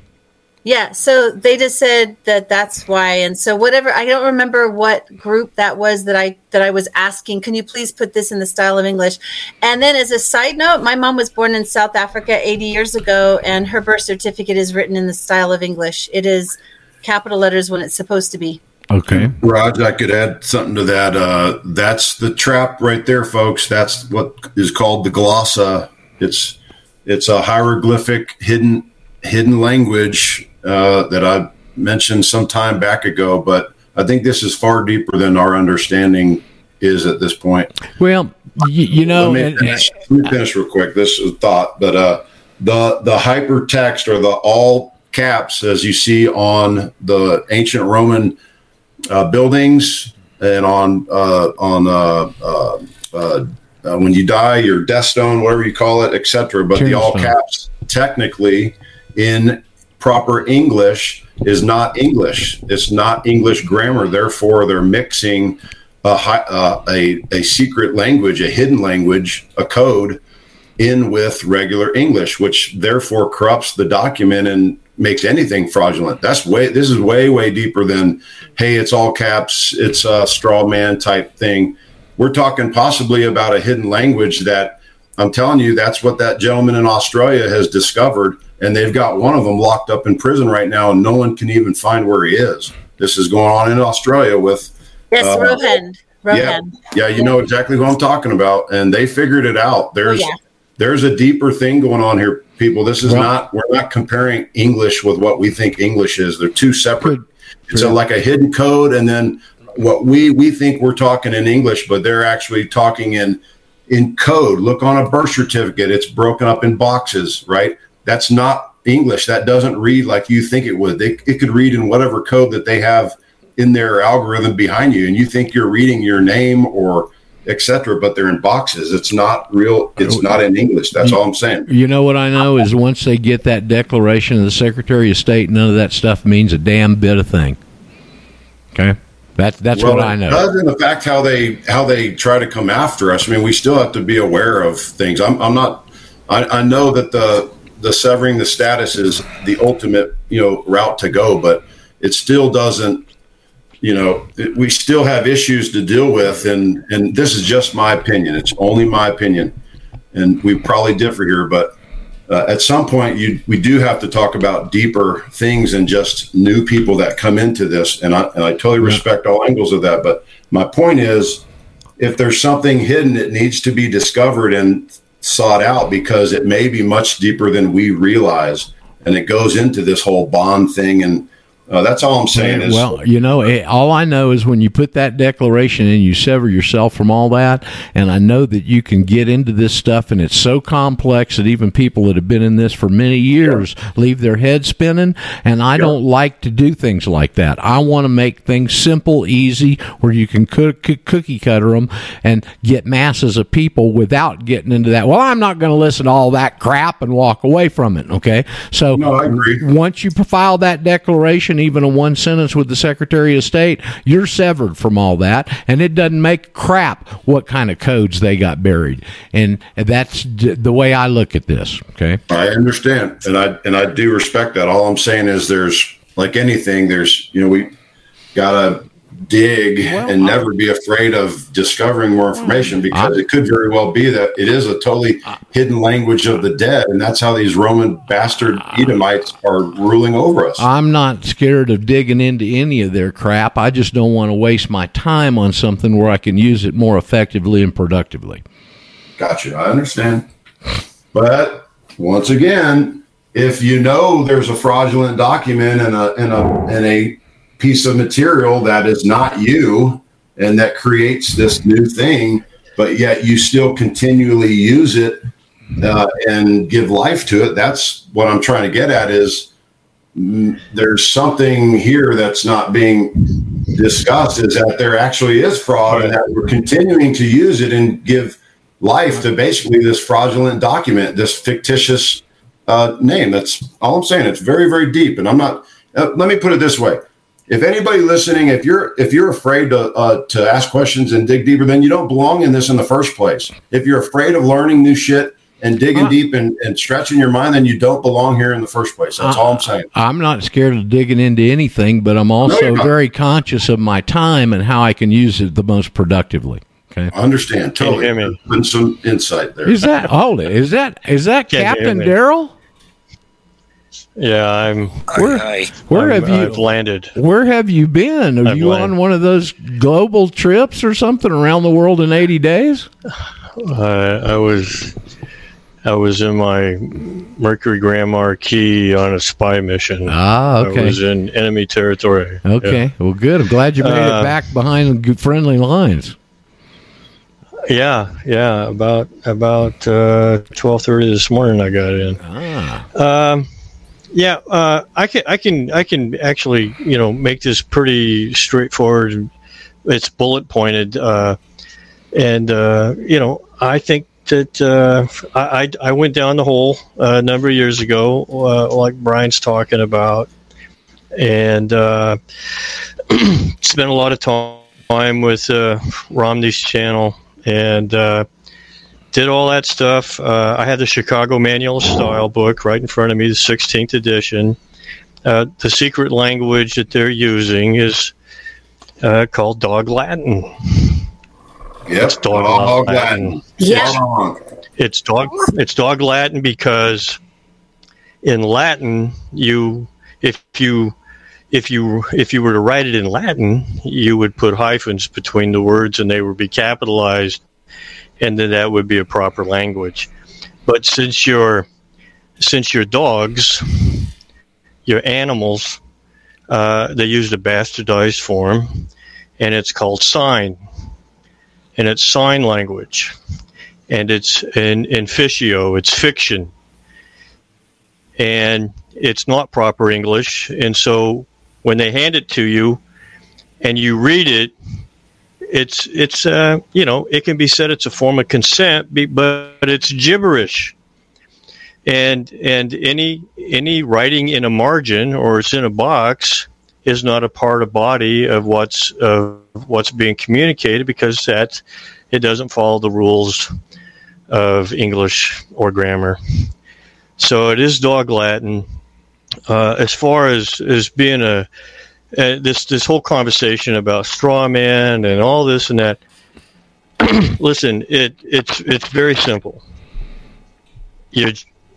Yeah, so they just said that that's why, and so whatever. I don't remember what group that was that I that I was asking. Can you please put this in the style of English? And then, as a side note, my mom was born in South Africa 80 years ago, and her birth certificate is written in the style of English. It is capital letters when it's supposed to be. Okay, Raj, I could add something to that. Uh, that's the trap right there, folks. That's what is called the glossa. It's it's a hieroglyphic hidden hidden language uh, that I mentioned some time back ago, but I think this is far deeper than our understanding is at this point. Well, you, you know, let me, finish, let me, finish, real quick. This is a thought, but uh, the the hypertext or the all caps as you see on the ancient Roman uh, buildings and on uh, on uh, uh, when you die, your death stone, whatever you call it, etc. But the all caps technically in proper English is not English. It's not English grammar. Therefore, they're mixing a, uh, a, a secret language, a hidden language, a code in with regular English, which therefore corrupts the document and makes anything fraudulent. That's way. This is way way deeper than hey, it's all caps, it's a straw man type thing. We're talking possibly about a hidden language that I'm telling you, that's what that gentleman in Australia has discovered and they've got one of them locked up in prison right now, and no one can even find where he is. This is going on in Australia with yes, uh, Rohan. Yeah, yeah, you know exactly who I'm talking about, and they figured it out. There's yeah. there's a deeper thing going on here, people. This is right. not we're not comparing English with what we think English is. They're two separate. Good. It's a, like a hidden code, and then what we we think we're talking in English, but they're actually talking in in code. Look on a birth certificate; it's broken up in boxes, right? That's not English. That doesn't read like you think it would. They, it could read in whatever code that they have in their algorithm behind you, and you think you're reading your name or etc. But they're in boxes. It's not real. It's not in English. That's all I'm saying. You know what I know is once they get that declaration of the Secretary of State, none of that stuff means a damn bit of thing. Okay. That's that's well, what I know. Other than the fact how they how they try to come after us, I mean, we still have to be aware of things. I'm, I'm not. I, I know that the the severing the status is the ultimate you know route to go, but it still doesn't. You know, it, we still have issues to deal with, and and this is just my opinion. It's only my opinion, and we probably differ here, but. Uh, at some point, you we do have to talk about deeper things and just new people that come into this, and I and I totally respect all angles of that. But my point is, if there's something hidden, it needs to be discovered, and sought out because it may be much deeper than we realize. And it goes into this whole bond thing and Uh, that's all I'm saying. Is well, you know, eh, all I know is when you put that declaration in, you sever yourself from all that. And I know that you can get into this stuff, and it's so complex that even people that have been in this for many years leave their head spinning. And I don't like to do things like that. I want to make things simple, easy, where you can cook, cook- cookie cutter them and get masses of people without getting into that. Well, I'm not going to listen to all that crap and walk away from it. Okay, so No, I agree. once you file that declaration, even a one sentence with the Secretary of State, you're severed from all that, and it doesn't make crap what kind of codes they got buried. And that's the way I look at this. Okay. I understand, and I and I do respect that. All I'm saying is, there's like anything, there's you know we gotta dig and never be afraid of discovering more information because it could very well be that it is a totally hidden language of the dead, and that's how these Roman bastard Edomites are ruling over us. I'm not scared of digging into any of their crap. I just don't want to waste my time on something where I can use it more effectively and productively. Gotcha. I understand. But once again, if you know there's a fraudulent document and a and a and a piece of material that is not you and that creates this new thing, but yet you still continually use it uh, and give life to it, that's what I'm trying to get at is mm, there's something here that's not being discussed is that there actually is fraud and that we're continuing to use it and give life to basically this fraudulent document, this fictitious uh, name. That's all I'm saying. It's very, very deep. And I'm not, uh, let me put it this way. If anybody listening, if you're if you're afraid to uh, to ask questions and dig deeper, then you don't belong in this in the first place. If you're afraid of learning new shit and digging Uh. deep and, and stretching your mind, then you don't belong here in the first place. That's all I'm saying. I'm not scared of digging into anything, but I'm also you're very conscious of my time and how I can use it the most productively. Okay. I understand totally. hear me? Putting some insight there. Is that hold it? Is that is that Can you Captain? Daryl? Yeah, I'm. Where, Aye, where I'm- have you I've landed. Where have you been? Are I've you landed. on one of those global trips or something around the world in 80 days? Uh, I was. I was in my Mercury Grand Marquis on a spy mission. Ah, okay. I was in enemy territory. Okay. Well, good. I'm glad you made it Uh, back behind friendly lines. Yeah, yeah. About about uh, twelve thirty this morning, I got in. Ah. Um, yeah, uh, I can, I can, I can actually, you know, make this pretty straightforward. It's bullet pointed, uh, and uh, you know, I think that uh, I, I went down the hole uh, a number of years ago, uh, like Brian's talking about, and spent a lot of time with Romney's channel and. Did all that stuff. Uh, I had the Chicago Manual Style book right in front of me, the 16th edition. Uh, the secret language that they're using is uh, called Dog Latin. Yep. dog Dog Latin. Latin. Yeah. Spot. It's dog. It's dog Latin because in Latin, you if you if you if you were to write it in Latin, you would put hyphens between the words, and they would be capitalized, and then that would be a proper language. But since you're since you're dogs, you're animals, uh, they used a bastardized form, and it's called sign, and it's sign language and it's in, in ficio, it's fiction. And it's not proper English. And so when they hand it to you and you read it, it's, it's uh, you know, it can be said it's a form of consent, but it's gibberish. And, and any, any writing in a margin or it's in a box is not a part of body of what's, of what's being communicated because that, it doesn't follow the rules of English or grammar. So it is dog Latin. Uh, as far as as being a uh, this this whole conversation about straw man and all this and that. listen, it it's it's very simple. You're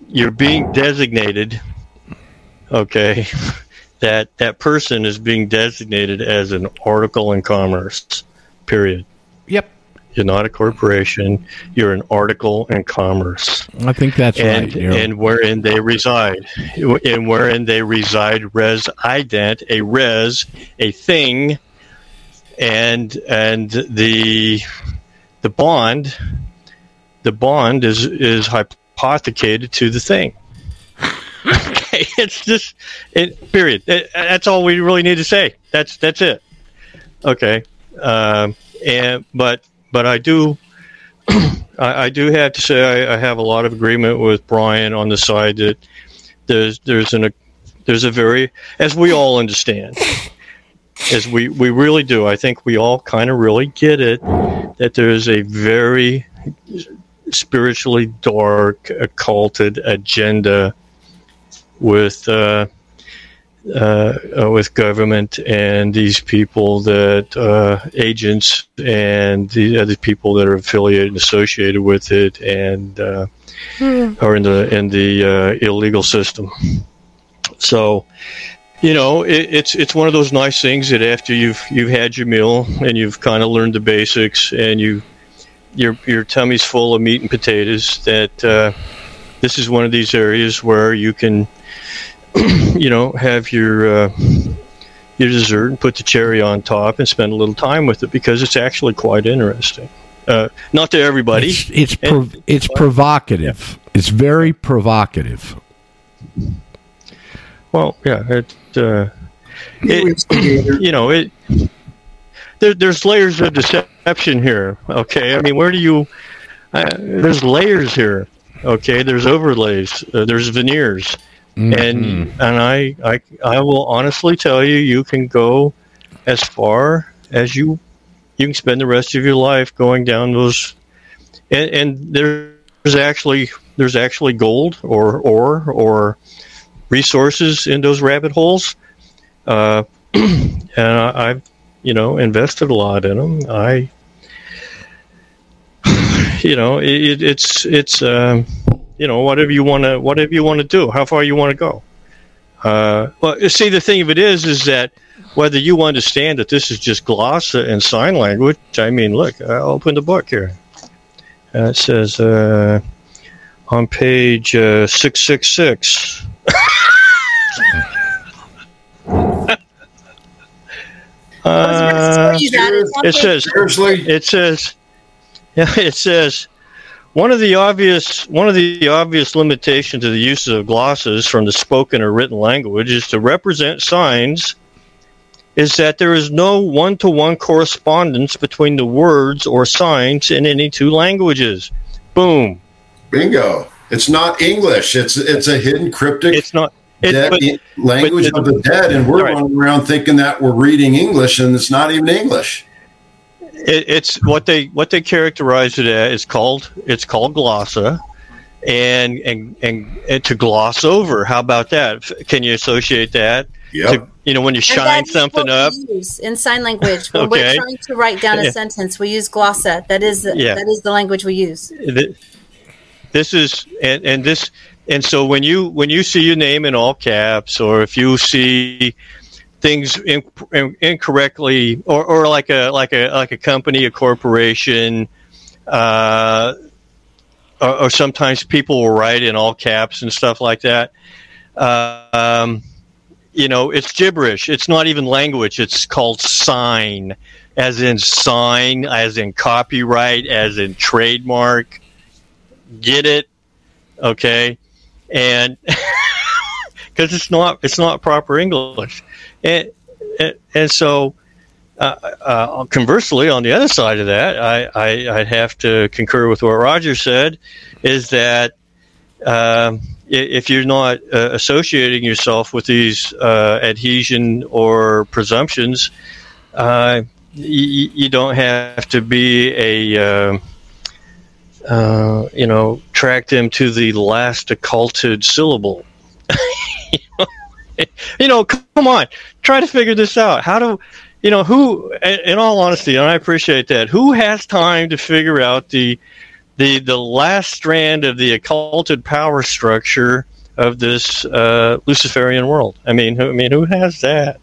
you're being designated. Okay, that that person is being designated as an article in commerce. Period Yep. You're not a corporation. You're an article in commerce, I think that's and right. And wherein they reside, and wherein they reside, res ident, a res, a thing, and and the the bond, the bond is is hypothecated to the thing. okay, it's just it. Period. It- that's all we really need to say. That's that's it. Okay, um, and but but I do. I, I do have to say I, I have a lot of agreement with Brian on the side that there's there's an a, there's a very as we all understand as we we really do I think we all kind of really get it that there's a very spiritually dark occulted agenda with uh, uh, uh, with government and these people that uh, agents and the other people that are affiliated and associated with it and uh, are in the in the uh, illegal system. So, you know, it, it's it's one of those nice things that after you've you've had your meal and you've kind of learned the basics and you your your tummy's full of meat and potatoes that uh, this is one of these areas where you can you know have your uh, your dessert and put the cherry on top and spend a little time with it because it's actually quite interesting. Uh, not to everybody. It's it's, And- it's provocative. It's very provocative. Well, yeah, it, uh, it you know it. There, there's layers of deception here. Okay, I mean, where do you? Uh, there's layers here. Okay, there's overlays. Uh, there's veneers, and and I, I I will honestly tell you, you can go as far as you you can spend the rest of your life going down those, and, and there's actually there's actually gold or ore or resources in those rabbit holes. Uh, and I, I've, you know, invested a lot in them. I, you know, it, it's it's um, you know whatever you want to whatever you want to do, how far you want to go. Uh, well, you see, the thing of it is, is that whether you understand that this is just gloss and sign language. I mean, look, I'll open the book here. Uh, it says uh, on page uh, six six six. I was about to tell you that. It's on Uh, it says it says yeah it says one of the obvious one of the obvious limitations of the use of glosses from the spoken or written language is to represent signs is that there is no one-to-one correspondence between the words or signs in any two languages boom Bingo. It's not English. It's it's a hidden cryptic it's not it, but, language but- of the dead, and we're Right. running around thinking that we're reading English, and it's not even English. It, it's what they what they characterize it as. It's called it's called glossa, and and and, and to gloss over. How about that? Can you associate that? Yep. To, you know, when you And shine that is something what up. we use in sign language when Okay. we're trying to write down a Yeah. sentence. We use glossa. That is Yeah. that is the language we use. This is and, and this and so when you when you see your name in all caps, or if you see things in, in, incorrectly, or, or like a like a like a company, a corporation, uh, or, or sometimes people will write in all caps and stuff like that. Um, you know, it's gibberish. It's not even language. It's called sign, as in sign, as in copyright, as in trademark. Get it? Okay, and because it's not it's not proper English, and and, so. Uh, uh, conversely, on the other side of that, I, I, I'd have to concur with what Roger said, is that um, if you're not uh, associating yourself with these uh, adhesion or presumptions, uh, you, you don't have to be a uh, uh, you know track them to the last occulted syllable. you, know? you know, come on, try to figure this out. How do you know who? In all honesty, and I appreciate that. Who has time to figure out the the the last strand of the occulted power structure of this uh, Luciferian world. I mean, who, I mean, who has that?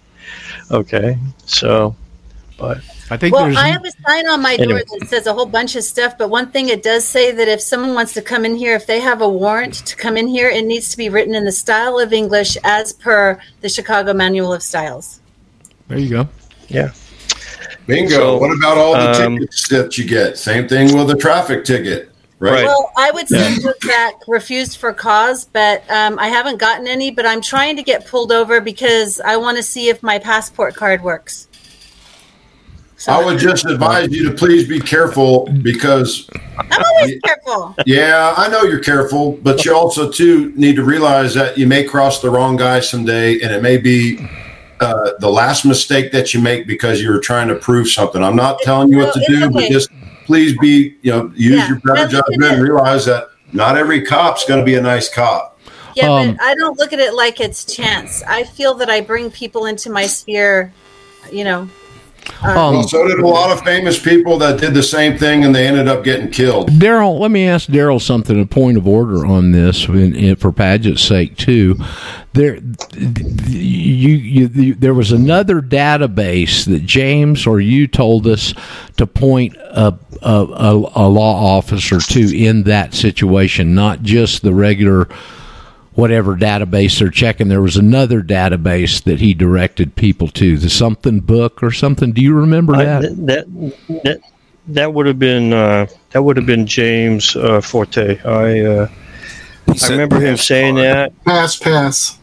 Okay, so But I think Well, there's. I have a sign on my door Anyway. that says a whole bunch of stuff, but one thing it does say that if someone wants to come in here, if they have a warrant to come in here, it needs to be written in the style of English as per the Chicago Manual of Styles. there you go. yeah, Bingo. So, what about all the um, tickets that you get? Same thing with a traffic ticket, right? Right. Well, I would say that refused for cause, but um, I haven't gotten any. But I'm trying to get pulled over because I want to see if my passport card works. So I would just advise you to please be careful because, I'm always careful. yeah, I know you're careful, but you also too need to realize that you may cross the wrong guy someday, and it may be uh, the last mistake that you make because you're trying to prove something. I'm not telling you what to do, it's but just please be, you know, use Yeah, your better that's what it judgment and realize that not every cop's going to be a nice cop. Yeah, Um, but I don't look at it like it's chance. I feel that I bring people into my sphere, you know. Um, Well, so did a lot of famous people that did the same thing and they ended up getting killed. Daryl, let me ask Daryl something. A point of order on this, in, in, for Paget's sake too. There, you, you, you, there was another database that James or you told us to point a, a, a, a law officer to in that situation, not just the regular whatever database they're checking. There was another database that he directed people to, the something book or something. Do you remember I, that? that that that would have been uh, that would have been James uh, Forte. I uh, I remember him saying card. that. Pass, pass,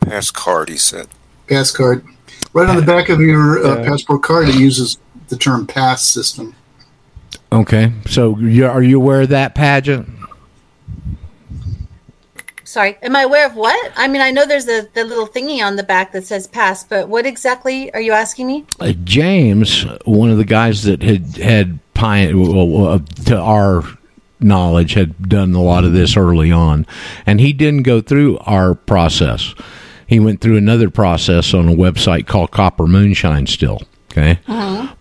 Pass card, he said. pass card. Right on the back of your uh, Yeah. passport card, it uses the term pass system. Okay, so you are you aware of that Paget? Sorry, am I aware of what? I mean, I know there's a the little thingy on the back that says pass, but what exactly are you asking me? uh, James, one of the guys that had had uh, to our knowledge, had done a lot of this early on, and he didn't go through our process. He went through another process on a website called Copper Moonshine. Still, okay.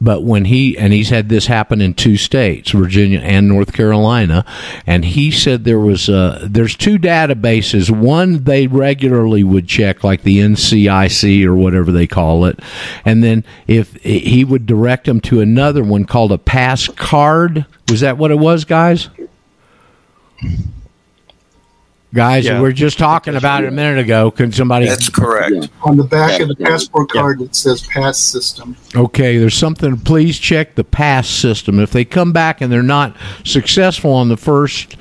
But when he and he's had this happen in two states, Virginia and North Carolina, and he said there was uh, there's two databases. One they regularly would check, like the NCIC or whatever they call it, and then if he would direct them to another one called a pass card. Was that what it was, guys? Guys, Yeah. we were just talking about it a minute ago. Can somebody? That's correct. On the back of the passport card, it says pass system. Okay, there's something. Please check the pass system. If they come back and they're not successful on the first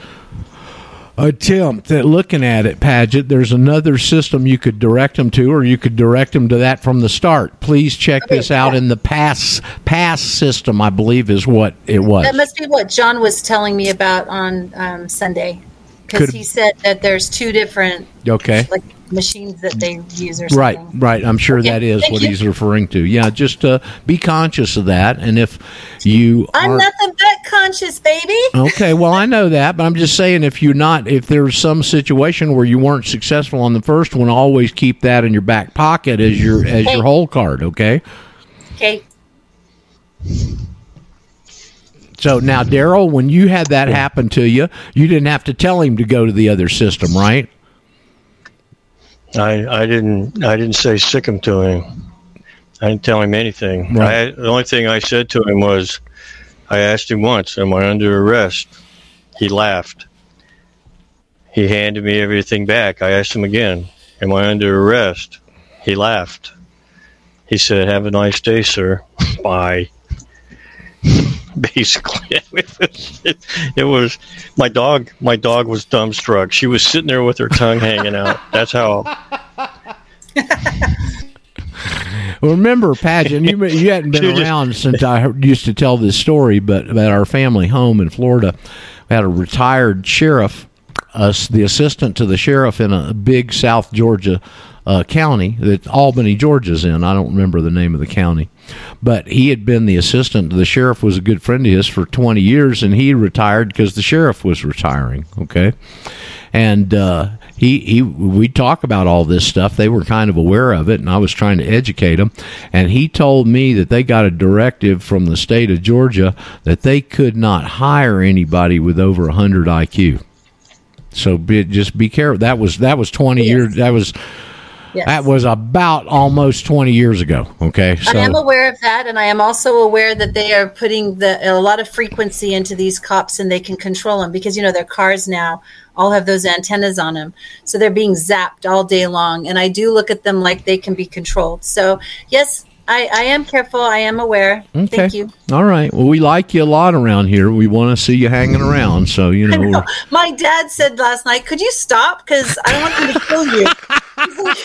attempt at looking at it, Paget, there's another system you could direct them to, or you could direct them to that from the start. Please check this out in the pass pass system. I believe is what it was. That must be what John was telling me about on um, Sunday, because he said that there's two different Okay. like machines that they use or something. Right, right. I'm sure Okay, that is thank what you. he's referring to. Yeah, just uh, be conscious of that. And if you I'm nothing but conscious, baby. Okay, well I know that, but I'm just saying if you're not if there's some situation where you weren't successful on the first one, always keep that in your back pocket as your as your hole card, okay? Okay. So now Daryl, when you had that happen to you, you didn't have to tell him to go to the other system, right? I I didn't I didn't say sick him to him. I didn't tell him anything. Right. I, the only thing I said to him was, I asked him once, "Am I under arrest?" He laughed. He handed me everything back. I asked him again, "Am I under arrest?" He laughed. He said, "Have a nice day, sir. Bye." Basically, it was, it, it was my dog. My dog was dumbstruck. She was sitting there with her tongue hanging out. That's how Well, remember, Paget, you you hadn't been She just- around since I used to tell this story, but about our family home in Florida, we had a retired sheriff, us the assistant to the sheriff in a big South Georgia uh, county that Albany, Georgia's in. I don't remember the name of the county, but he had been the assistant. The sheriff was a good friend of his for twenty years, and he retired because the sheriff was retiring. Okay, and uh, he he we talk about all this stuff. They were kind of aware of it, and I was trying to educate them. And he told me that they got a directive from the state of Georgia that they could not hire anybody with over hundred IQ. So be, just be careful. That was that was twenty years. That was Yes. That was about almost 20 years ago. Okay. So, I am aware of that, and I am also aware that they are putting the, a lot of frequency into these cops, and they can control them because you know their cars now all have those antennas on them, so they're being zapped all day long. And I do look at them like they can be controlled. So yes, I, I am careful. I am aware. okay. Thank you. All right. Well, we like you a lot around here. We want to see you hanging around. So, you know, know. My dad said last night, "Could you stop? Because I don't want them to kill you." He's like,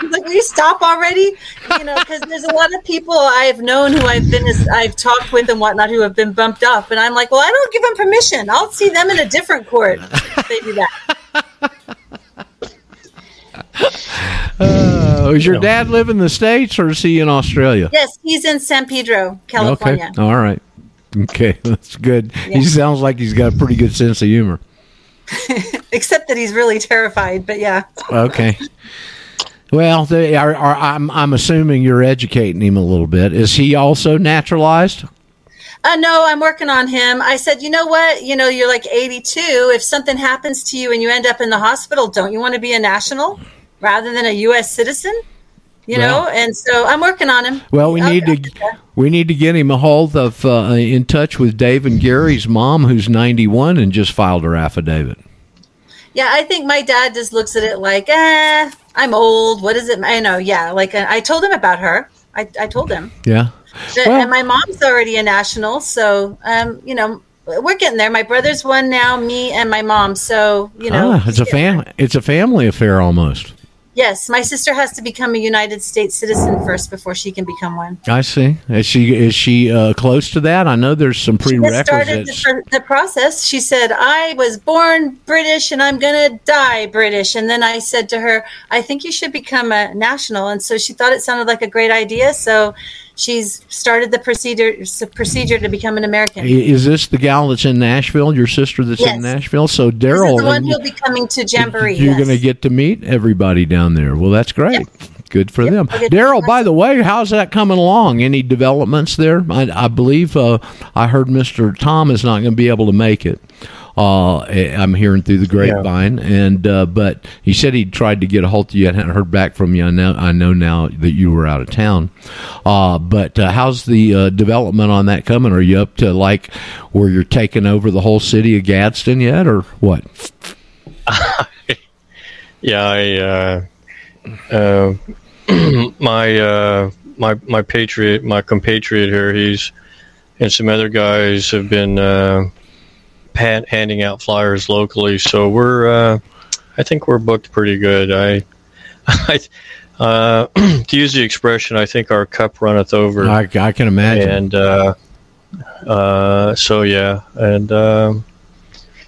he's like, "Will you stop already?" You know, because there's a lot of people I've known who I've been, I've talked with and whatnot, who have been bumped off, and I'm like, "Well, I don't give them permission. I'll see them in a different court if they do that." uh, is your dad live in the States or is he in Australia? Yes, he's in San Pedro, California. Okay. All right. Okay. That's good. Yeah. He sounds like he's got a pretty good sense of humor. Except that he's really terrified. But yeah, Okay. Well, they are, are, I'm, I'm assuming you're educating him a little bit. Is he also naturalized? Uh, no, I'm working on him. I said, you know what? You know, you're like 82. If something happens to you and you end up in the hospital, don't you want to be a national rather than a U.S. citizen? You know, and so I'm working on him. Well, we I'll- need I'll to get we need to get him a hold of uh, in touch with Dave and Gary's mom, who's 91 and just filed her affidavit. Yeah, I think my dad just looks at it like, eh, I'm old. What is it? I know. Yeah, like I told him about her. I, I told him. Yeah. But- Well- and my mom's already a national, so um, you know, we're getting there. My brother's one now, me and my mom. So you know, ah, it's a fam it's a family affair almost. Yes, my sister has to become a United States citizen first before she can become one. I see. Is she is she uh, close to that? I know there's some She just started the, the process. She said, "I was born British and I'm going to die British." And then I said to her, "I think you should become a national." And so she thought it sounded like a great idea. So she's started the procedure procedure to become an American. Is this the gal that's in Nashville? Your sister that's Yes. in Nashville? So Daryl, the one who'll be coming to Jamboree. you're yes. going to get to meet everybody down there. Well, that's great. Good for them. Get to Daryl, by the way, how's that coming along? Any developments there? I, I believe uh, I heard Mr. Tom is not going to be able to make it. Uh, I'm hearing through the grapevine, and uh, but he said he tried to get a hold of you. I hadn't heard back from you. I know, I know now that you were out of town. Uh, but uh, how's the uh, development on that coming? Are you up to like where you're taking over the whole city of Gadsden yet, or what? Yeah, I, uh, uh, my uh, my my patriot, my compatriot here, he's and some other guys have been handing out flyers locally. So we're, uh, I think we're booked pretty good. I, I uh, to use the expression, I think our cup runneth over. I, I can imagine. and uh, uh, so yeah, and um,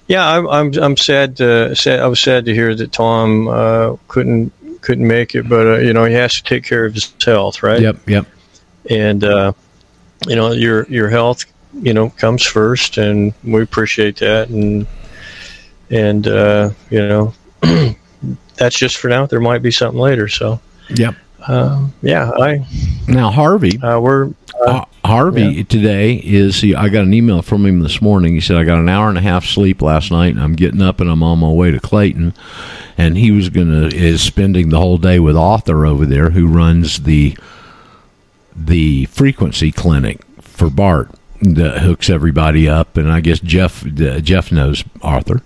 yeah, I'm I'm I'm sad to sad. I was sad to hear that Tom uh, couldn't couldn't make it, but uh, you know he has to take care of his health, right? Yep, yep. And uh, you know your your health, you know, comes first, and we appreciate that, and and uh, you know that's just for now. There might be something later, so. Yep. Um, yeah, I Now Harvey, uh, we're uh, Harvey today is. He, I got an email from him this morning. He said I got an hour and a half sleep last night, and I'm getting up and I'm on my way to Clayton. And he was gonna is spending the whole day with Arthur over there, who runs the the frequency clinic for Bart that hooks everybody up, and I guess Jeff uh, Jeff knows Arthur,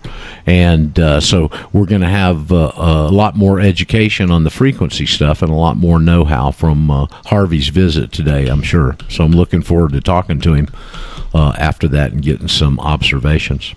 and uh, so we're going to have uh, a lot more education on the frequency stuff and a lot more know-how from uh, Harvey's visit today. I'm sure. So I'm looking forward to talking to him uh, after that and getting some observations.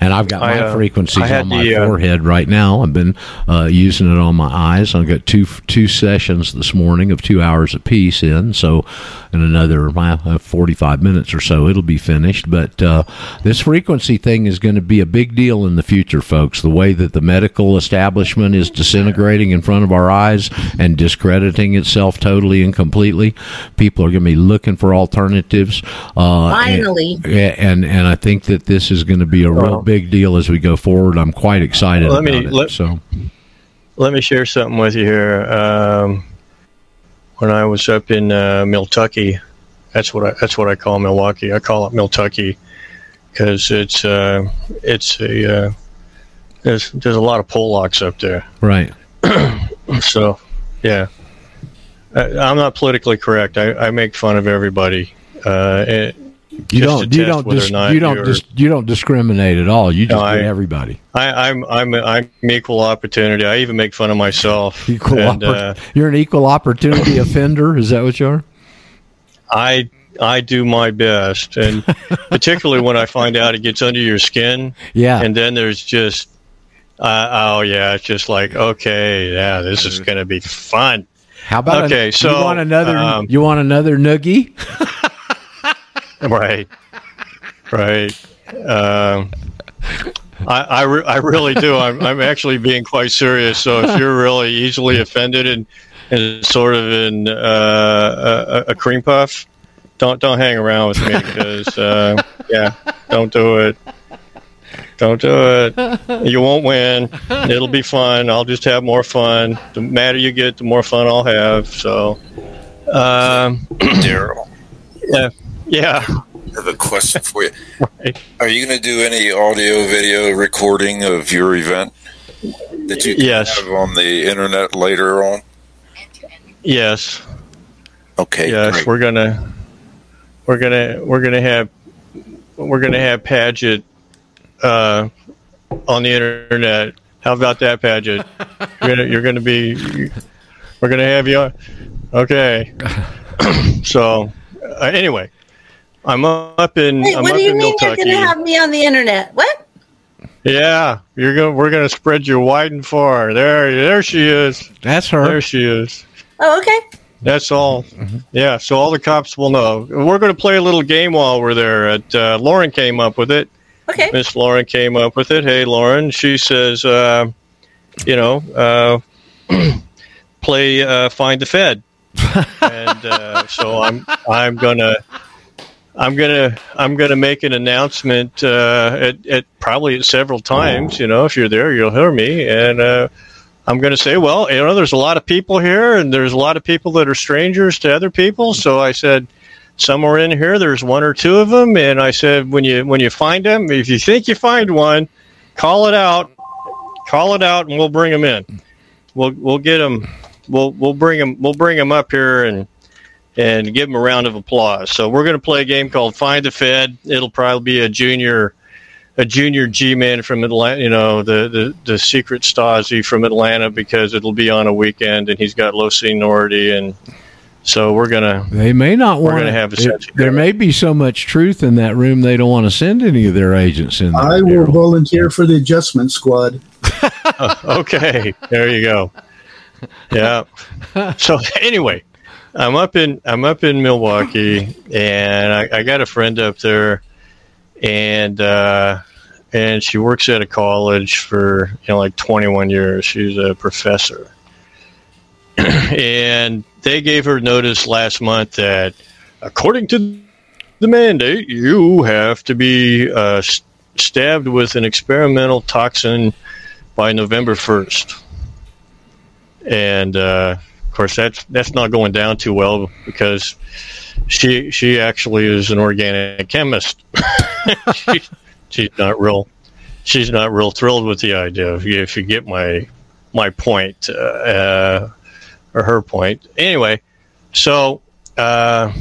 And I've got my I, uh, frequencies on my the, uh, forehead right now. I've been uh, using it on my eyes. I've got two two sessions this morning of two hours apiece in. So, in another uh, forty five minutes or so, it'll be finished. But uh, this frequency thing is going to be a big deal in the future, folks. The way that the medical establishment is disintegrating in front of our eyes and discrediting itself totally and completely, people are going to be looking for alternatives. Uh, and- Finally. yeah, and and I think that this is going to be a real Well- big deal as we go forward. I'm quite excited Let about me- it. let- so let me share something with you here. Um, when I was up in uh, Miltucky, that's what I that's what I call Milwaukee. I call it Miltucky because it's uh, it's a uh, there's there's a lot of Polacks up there, right, So, yeah, I, I'm not politically correct. I, I make fun of everybody. Uh, it, You don't. You don't. Dis, you don't. Dis, you don't discriminate at all. You just No, I- everybody. I, I'm I'm I'm equal opportunity. I even make fun of myself. Equal and, oppor- uh, You're an equal opportunity offender. Is that what you are? I I do my best, and particularly when I find out it gets under your skin, Yeah. and then there's just, uh, oh yeah, it's just like okay, yeah, this is going to be fun. How about Okay, a, so, you want another? um, you want another noogie? Right, right. Um, I I, re- I really do. I'm I'm actually being quite serious. So if you're really easily offended and and sort of in uh, a, a cream puff, don't don't hang around with me because uh, yeah, don't do it. Don't do it. You won't win. It'll be fun. I'll just have more fun. The madder you get, the more fun I'll have. So, um, Daryl, yeah, yeah. I have a question for you. Right. Are you going to do any audio video recording of your event that you can Yes. have on the internet later on? Yes. Okay, yes, great. we're gonna we're gonna we're gonna have we're gonna have Paget uh, on the internet. How about that, Paget? You're gonna you're gonna be we're gonna have you. on- Okay. so uh, anyway, I'm up in Wait, I'm what up do you in mean you're going to have me on the internet? What? yeah, you're gonna we're gonna spread you wide and far. There there she is. That's her. There she is. Oh, okay. That's all. Yeah, so all the cops will know. We're going to play a little game while we're there. At uh, Lauren came up with it. Okay. Miss Lauren came up with it. Hey, Lauren. She says, uh, you know, uh, play uh, Find the Fed, and uh, so I'm I'm gonna. I'm gonna I'm gonna make an announcement uh, at, at probably several times. You know, if you're there, you'll hear me, and uh, I'm to say, well, you know, there's a lot of people here, and there's a lot of people that are strangers to other people. So I said, somewhere in here, there's one or two of them, and I said, when you when you find them, if you think you find one, call it out, call it out, and we'll bring them in. We'll we'll get them. We'll we'll bring them. We'll bring them up here and and give them a round of applause. So we're going to play a game called Find the Fed. It'll probably be a junior a junior G man from Atlanta, you know, the, the, the secret Stasi from Atlanta because it'll be on a weekend and he's got low seniority. And so we're going to, They may not We're want gonna have a it- There may be so much truth in that room they don't want to send any of their agents in there. I will Daryl. volunteer for the adjustment squad. okay, there you go. Yeah. So anyway, I'm up in, I'm up in Milwaukee and I, I got a friend up there and, uh, and she works at a college for, you know, like 21 years. She's a professor. and they gave her notice last month that according to the mandate, you have to be uh, stabbed with an experimental toxin by November 1st. And uh, course, that's that's not going down too well because she she actually is an organic chemist. she, she's not real she's not real thrilled with the idea. If you, if you get my my point uh, uh, or her point, anyway. So uh,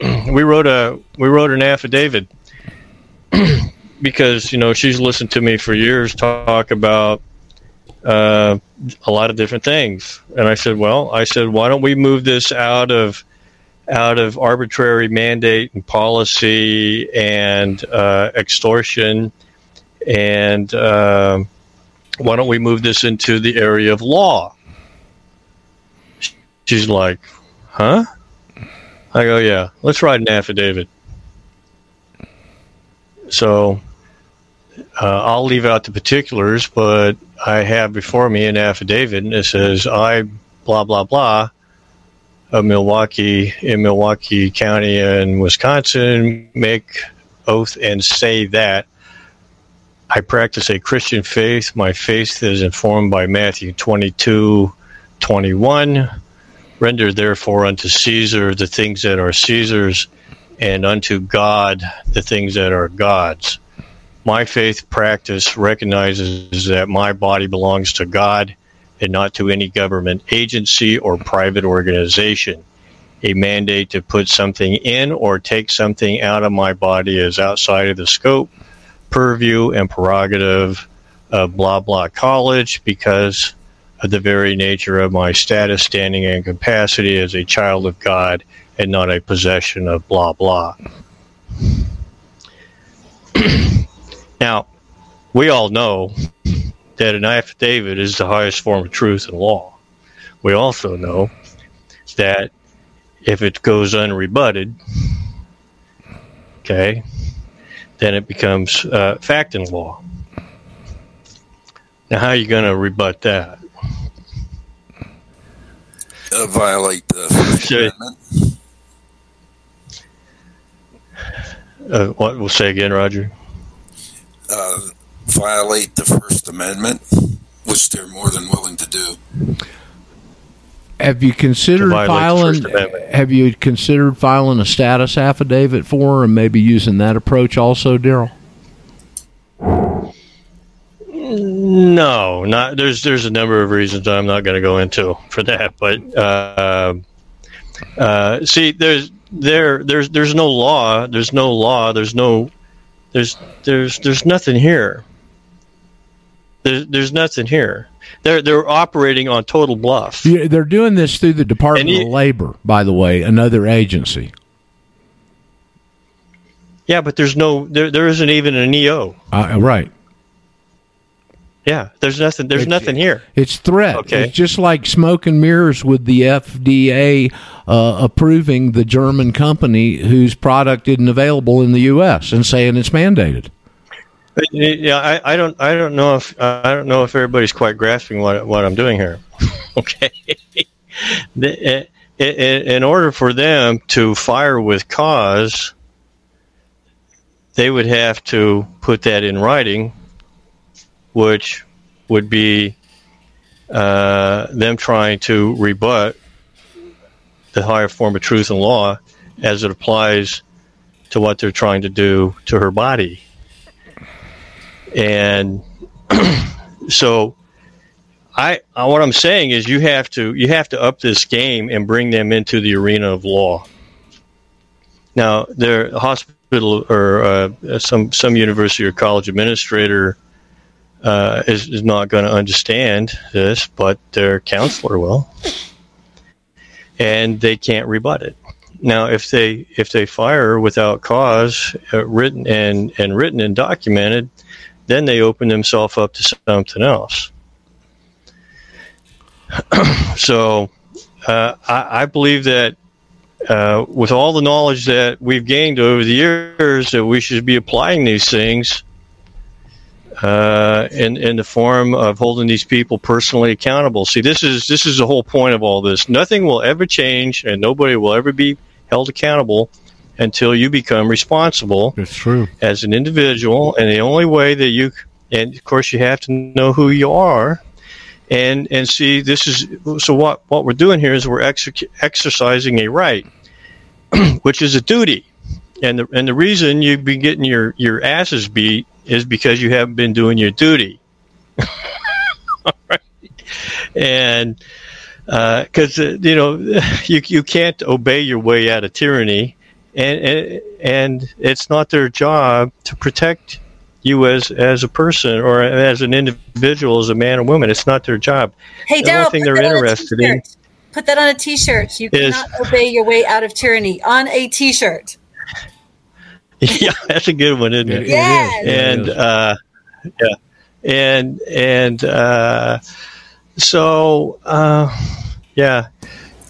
we wrote a we wrote an affidavit because you know she's listened to me for years talk about uh, a lot of different things, and I said, well, I said, why don't we move this out of out of arbitrary mandate and policy and uh, extortion, and uh, why don't we move this into the area of law? She's like, huh? I go, yeah, let's write an affidavit. So uh, I'll leave out the particulars, but I have before me an affidavit it says I blah blah blah of Milwaukee in Milwaukee County in Wisconsin make oath and say that I practice a Christian faith. My faith is informed by Matthew 22, 21. Render therefore unto Caesar the things that are Caesar's, and unto God the things that are God's my faith practice recognizes that my body belongs to God and not to any government agency or private organization. A mandate to put something in or take something out of my body is outside of the scope, purview, and prerogative of blah blah college because of the very nature of my status, standing, and capacity as a child of God and not a possession of blah blah. now, we all know that an affidavit is the highest form of truth in law. We also know that if it goes unrebutted, okay, then it becomes uh, fact in law. Now, how are you going to rebut that? Uh, violate the First. Amendment. Uh, what? We'll say again, Roger. Uh, violate the First Amendment, which they're more than willing to do. Have you considered To violate the filing? Have you considered filing a status affidavit for her and maybe using that approach also, Daryl? No, not there's there's a number of reasons I'm not going to go into for that, but uh, uh, see, there's there there's there's no law, there's no law, there's no there's there's there's nothing here. There's there's nothing here. They're they're operating on total bluff. Yeah, they're doing this through the Department you- of Labor, by the way, another agency. Yeah, but there's no there there isn't even an EO. Uh, right. Yeah, there's nothing there's It's- nothing here. It's threat. Okay. It's just like smoke and mirrors with the FDA uh, approving the German company whose product isn't available in the U.S. and saying it's mandated. Yeah, I, I don't I don't know if I don't know if everybody's quite grasping what what I'm doing here. okay, The- i- in order for them to fire with cause, they would have to put that in writing, which would be uh, them trying to rebut the higher form of truth and law as it applies to what they're trying to do to her body and so I, I what I'm saying is you have to you have to up this game and bring them into the arena of law. Now, their hospital or uh, some some university or college administrator uh, is, is not going to understand this, but their counselor will, and they can't rebut it. Now, if they if they fire without cause, uh, written and and written and documented, then they open themselves up to something else. so uh, I, I believe that uh, with all the knowledge that we've gained over the years, that we should be applying these things uh, in in the form of holding these people personally accountable. See, this is this is the whole point of all this. Nothing will ever change, and nobody will ever be held accountable until you become responsible It's true. as an individual, and the only way that you and of course you have to know who you are, and and see this is so what what we're doing here is we're exer- exercising a right, which is a duty, and the and the reason you've been getting your your asses beat is because you haven't been doing your duty, right. and because uh, you know you you can't obey your way out of tyranny and, and and it's not their job to protect you as as a person or as an individual, as a man or woman. It's not their job. Hey, The only thing put they're that on a interested in- t-shirt. Put that on a T-shirt. You Is- cannot obey your way out of tyranny on a T-shirt. yeah, that's a good one, isn't It- it? it Yes. is. And uh, yeah, and and uh, so uh, yeah,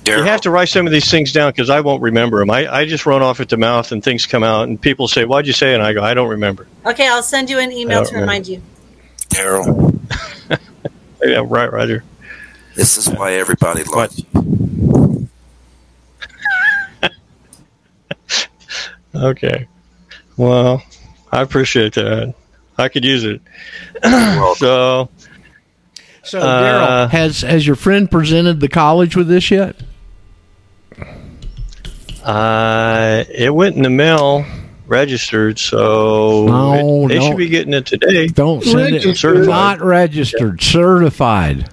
you have to write some of these things down because I won't remember them. I, I just run off at the mouth and things come out, and people say, "Why'd you say?" it? And I go, "I don't remember." Okay, I'll send you an email to don't remind you. Daryl, Yeah, right, Roger. this is why everybody loves you. Okay. Well, I appreciate that. I could use it. so, So, Uh, Daryl, has has your friend presented the college with this yet? uh, it went in the mail, registered. So No, it- they should be getting it today. Don't send it. Certified. Not registered, certified.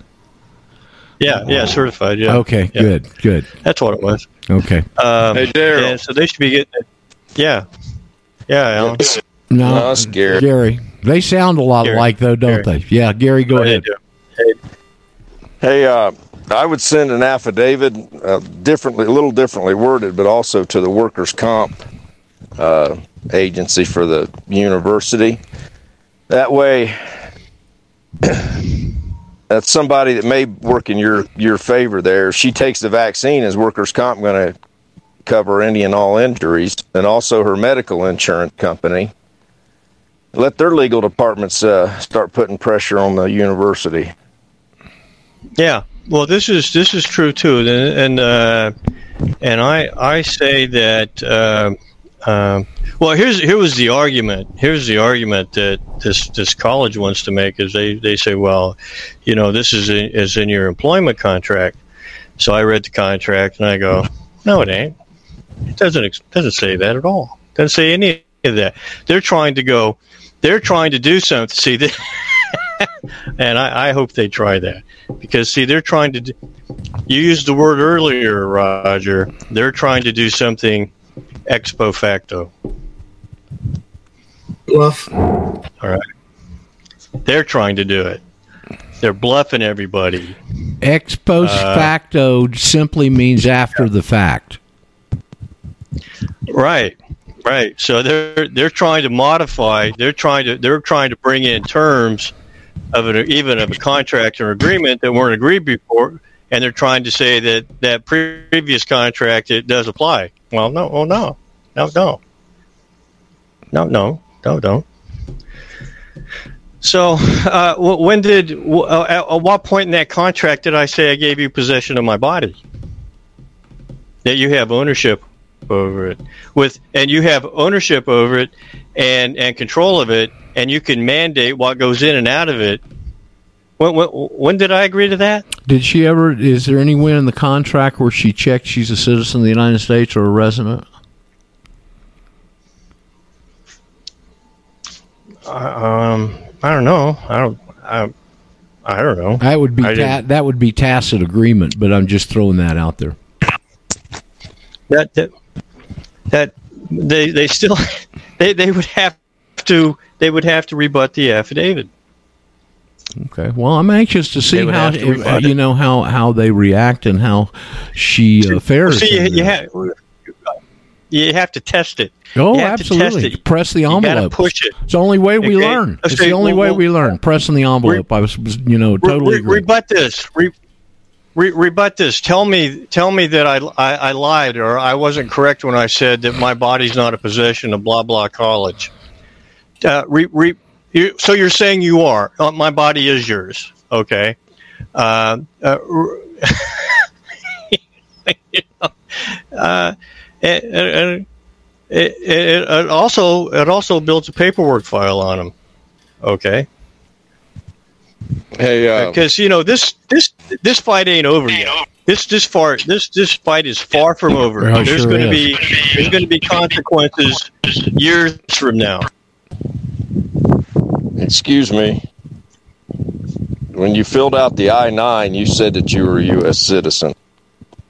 Yeah, yeah, certified. Yeah. Okay, Yeah. good, good. That's what it was. Okay. Um, Hey, Daryl. so they should be getting it. Yeah. Yeah, Alan. No, No, that's Gary. Gary. They sound a lot Gary. alike, though, don't Gary. they? Yeah, Gary, go ahead. Hey, uh, I would send an affidavit, uh, differently, a little differently worded, but also to the workers' comp uh, agency for the university. That way, that's somebody that may work in your your favor. There, if she takes the vaccine, is workers' comp going to cover any and all injuries, and also her medical insurance company. Let their legal departments uh, start putting pressure on the university. Yeah. Well, this is this is true too, and and, uh, and I I say that. Uh, um, well, here's here was the argument. Here's the argument that this this college wants to make is they, they say, well, you know, this is in, is in your employment contract. So I read the contract and I go, no, it ain't. It doesn't ex- doesn't say that at all. Doesn't say any of that. They're trying to go. They're trying to do something. See, they, and I, I hope they try that because see, they're trying to. Do, you used the word earlier, Roger. They're trying to do something ex post facto. Bluff. All right. They're trying to do it. They're bluffing everybody. Ex post Uh, facto simply means after the fact. Right. Right. So they're they're trying to modify. They're trying to they're trying to bring in terms of an even of a contract or agreement that weren't agreed before, and they're trying to say that that previous contract it does apply. Well, no. Oh no. No. No. No. No. No. Don't. So, uh, when did, uh, at, at what point in that contract did I say I gave you possession of my body? That you have ownership over it with, and you have ownership over it and and control of it, and you can mandate what goes in and out of it. When when, when did I agree to that? Did she ever? Is there anywhere in the contract where she checked she's a citizen of the United States or a resident? Um, I don't know. I don't. I, I don't know. That would be ta- that would be tacit agreement, but I'm just throwing that out there. that that, that they they still they, they would have to they would have to rebut the affidavit. Okay. Well, I'm anxious to see how to you know how how they react and how she uh, fares. See, you, you, you have to test it. Oh, you have to test absolutely. it. Press the envelope. push it. It's the only way we Okay. learn. It's Okay, the only well, way we learn. Pressing the envelope. I was, you know, Re- totally re- agree. rebut this. Re- re- rebut this. Tell me, tell me that I, I, I lied or I wasn't correct when I said that my body's not a possession of blah blah college. Uh, re, re, you, so you're saying you are. Uh, my body is yours. Okay. Uh, uh, you know, uh, and, and it, it, it also it also builds a paperwork file on them. Okay. Hey, uh, because you know this this this fight ain't over yet. This this far this this fight is far from over. Oh, there's sure going to be there's going to be consequences years from now. excuse me. When you filled out the I nine, you said that you were a U.S. citizen.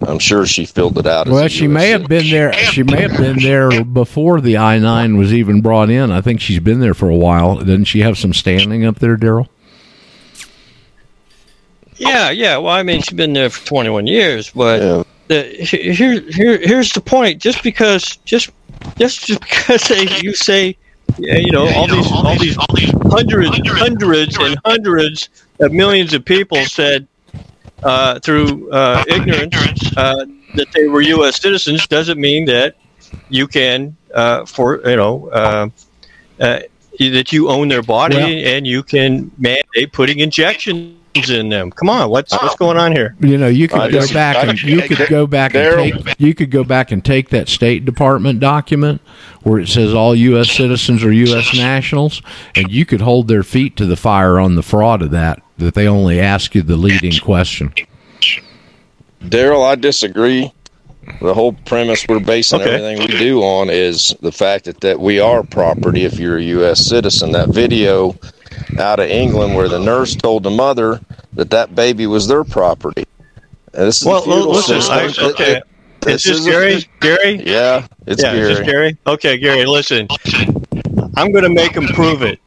I'm sure she filled it out. As well, a she US may have been there. She may have been there before the I nine was even brought in. I think she's been there for a while. Doesn't she have some standing up there, Daryl? Yeah, yeah. Well, I mean, she's been there for 21 years, but Yeah. the, here, here, here's the point. Just because, just, just, just because they, you say, yeah, you know, all these, all these, hundreds, hundreds, and hundreds of millions of people said uh, through uh, ignorance uh, that they were U.S. citizens doesn't mean that you can, uh, for you know, uh, uh, that you own their body Well- and you can mandate putting injections in them. Come on, what's what's oh. going on here? You know, you could I go just- back I- and you could go back and take you could go back and take that State Department document where it says all U.S. citizens are U.S. nationals, and you could hold their feet to the fire on the fraud of that. That they only ask you the leading question. Daryl, I disagree. The whole premise we're basing Okay. everything we do on is the fact that, that we are property if you're a U.S. citizen. That video out of England where the nurse told the mother that that baby was their property. This is Well, a listen, I, okay. It- it- Is this a- Gary? Gary? Yeah, it's yeah, Gary. is this Gary? Okay, Gary, listen. I'm going to make him prove it.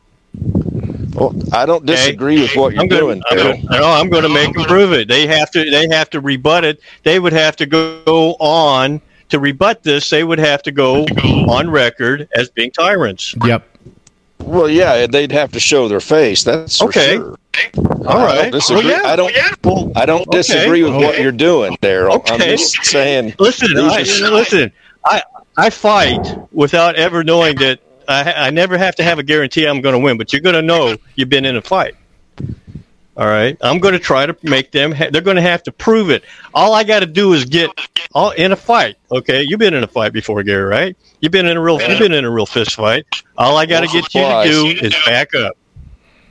Well, I don't disagree with what you're I'm going doing, to, no, I'm going to make them prove it. They have to. They have to rebut it. They would have to go on to rebut this. They would have to go on record as being tyrants. Yep. Well, yeah, they'd have to show their face. That's for Okay. sure. All I right. don't disagree. Well, yeah. I don't. Well, I don't Okay. disagree with what you're doing, Daryl. I'm Okay. just saying. Listen, I, listen. I I fight without ever knowing that. I, I never have to have a guarantee I'm going to win, but you're going to know you've been in a fight. All right, I'm going to try to make them. Ha- they're going to have to prove it. All I got to do is get all in a fight. Okay, you've been in a fight before, Gary, right? You've been in a real. You've been in a real fist fight. All I got to get you to do is back up.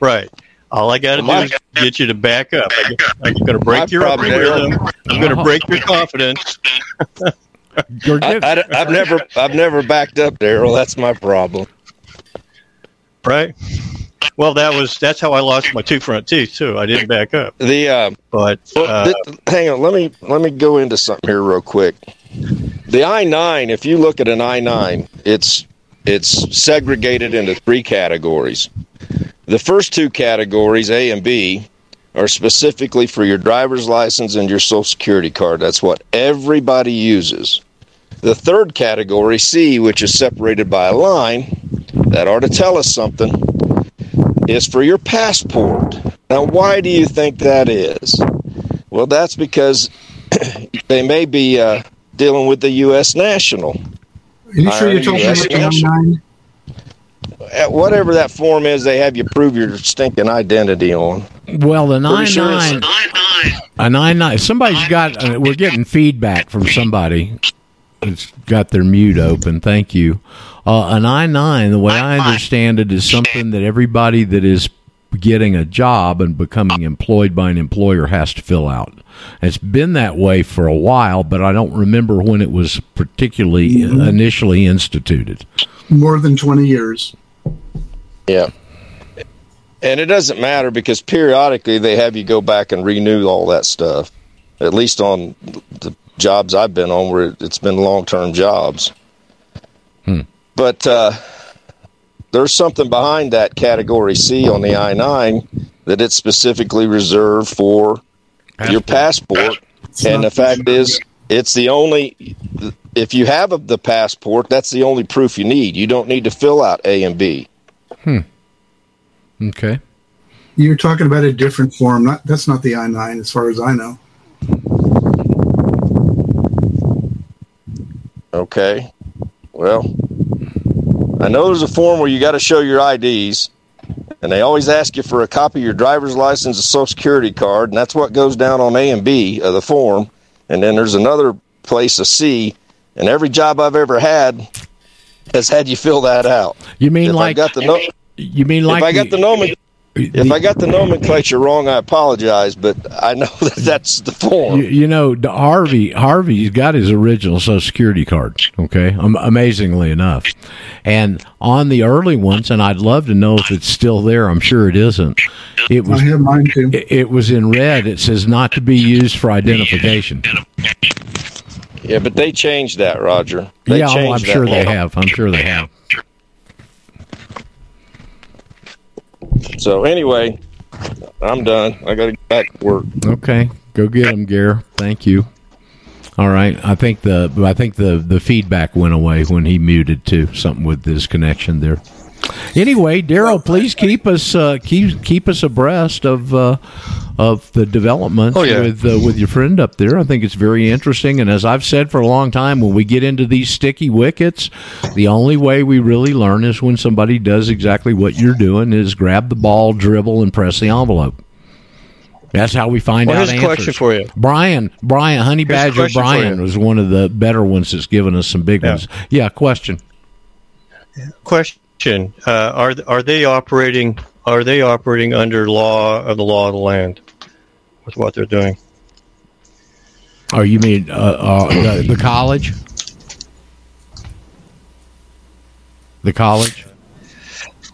Right. All I got to do is get you to back up. I- I'm going to break your problem, rhythm. I'm going to break your confidence. You're I, good. I, have never, I've never backed up, Daryl. That's my problem. right? Well, that was that's how I lost my two front teeth too. I didn't back up, The uh, but uh, th- hang on. Let me let me go into something here real quick. The I nine. If you look at an I nine, it's it's segregated into three categories. The first two categories, A and B, are specifically for your driver's license and your social security card. That's what everybody uses. The third category, C, which is separated by a line, that ought to tell us something, is for your passport. Now, why do you think that is? Well, that's because they may be uh, dealing with the U.S. national. Are you sure you're talking Yes, about yes. the nine? Uh, Whatever that form is, they have you prove your stinking identity on. Well, the nine sure nine, a nine nine. Somebody's got. Uh, we're getting feedback from somebody. It's got their mute open. Thank you. Uh, a nine nine. The way I understand it is something that everybody that is getting a job and becoming employed by an employer has to fill out. It's been that way for a while, but I don't remember when it was particularly uh, mm-hmm. initially instituted. More than 20 years. Yeah. And it doesn't matter because periodically they have you go back and renew all that stuff. At least on the jobs I've been on where it's been long term jobs. Hmm. But uh, there's something behind that category C on the I 9 that it's specifically reserved for your passport. It's And the not- fact is, it's the only, if you have a, the passport, that's the only proof you need. You don't need to fill out A and B. Hmm. Okay. You're talking about a different form. Not That's not the I 9, as far as I know. Okay. Well, I know there's a form where you got to show your IDs, and they always ask you for a copy of your driver's license and social security card, and that's what goes down on A and B of the form. And then there's another place, a C, and every job I've ever had has had you fill that out. You mean if I like got the no- you mean like if I got the nomen- if I got the nomenclature wrong, I apologize, but I know that that's the form. You, you know, Harvey Harvey's got his original Social Security card. Okay, um, amazingly enough, and on the early ones, and I'd love to know if it's still there. I'm sure it isn't. It I was have mine too. it, it was in red. It says not to be used for identification. Yeah, but they changed that, Roger. They yeah, oh, I'm changed that sure they law. have. I'm sure they have. So anyway, I'm done. I got to get back to work. Okay, go get them, Gare. Thank you. All right, I think the I think the the feedback went away when he muted too. Something with his connection there. Anyway, Daryl, please keep us uh, keep keep us abreast of uh, of the developments Oh, yeah. with uh, with your friend up there. I think it's very interesting, and as I've said for a long time, when we get into these sticky wickets, the only way we really learn is when somebody does exactly what you're doing: is grab the ball, dribble, and press the envelope. That's how we find Well, out here's a answers. question for you. Brian, Brian, Honey Here's Badger Brian was one of the better ones that's given us some big Yeah. ones. Yeah, question. question: uh, Are are they operating? Are they operating under law of the law of the land with what they're doing? Oh, you mean uh, uh, the, the college? The college?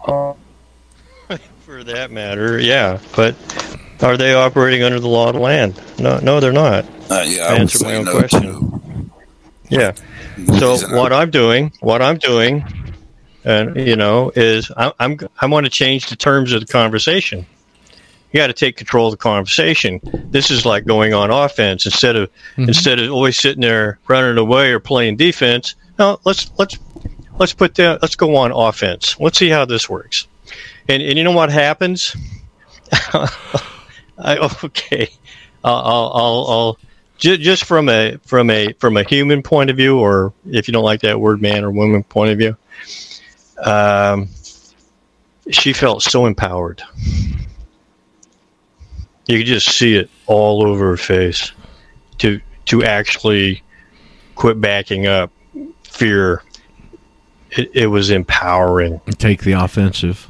For that matter, yeah. But are they operating under the law of the land? No, no, they're not. Uh, yeah, I would Answer my own no question. too. Yeah. So what I'm doing, what I'm doing, and you know, is I, I'm I want to change the terms of the conversation. You got to take control of the conversation. This is like going on offense instead of mm-hmm. instead of always sitting there running away or playing defense. No, let's let's let's put down. Let's go on offense. Let's see how this works. And and you know what happens? I, okay, I'll I'll, I'll, I'll just from a from a from a human point of view, or if you don't like that word, man or woman point of view, um, she felt so empowered. You could just see it all over her face. To to actually quit backing up, fear. It, it was empowering Take the offensive.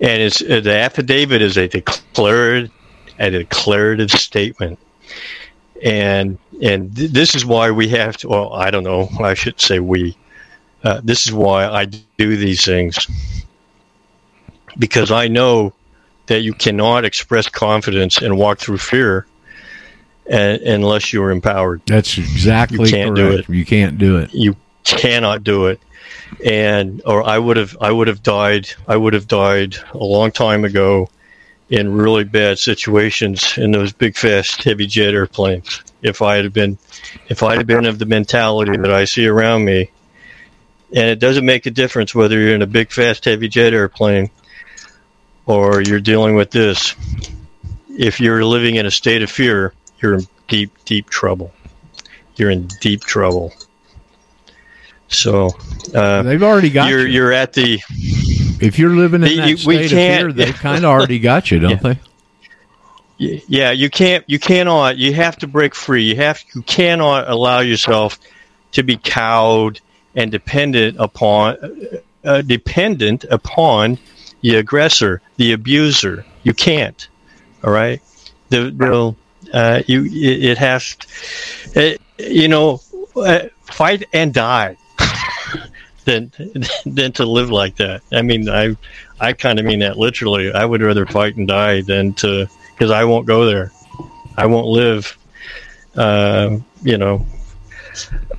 and it's uh, the affidavit is a declared a declarative statement and and th- this is why we have to well i don't know i should say we uh, this is why i do these things. Because i know that you cannot express confidence and walk through fear uh, unless you're empowered. That's exactly You can't do correct. You can't do it. you cannot do it. And or i would have i would have died i would have died a long time ago in really bad situations in those big fast heavy jet airplanes. If i had been if i had been of the mentality that i see around me and it doesn't make a difference whether you're in a big fast heavy jet airplane or you're dealing with this if you're living in a state of fear you're in deep deep trouble you're in deep trouble so uh, They've already got you're you. you're at the If you're living in You- that we state of can't- fear, they've kind of already got you, don't Yeah. they? Yeah you can't you cannot you have to break free you have you cannot allow yourself to be cowed and dependent upon uh, dependent upon the aggressor the abuser you can't all right the, the uh, you it, it has it, you know uh, fight and die than than to live like that i mean i i kind of mean that literally i would rather fight and die than to because I won't go there. I won't live, uh, you know.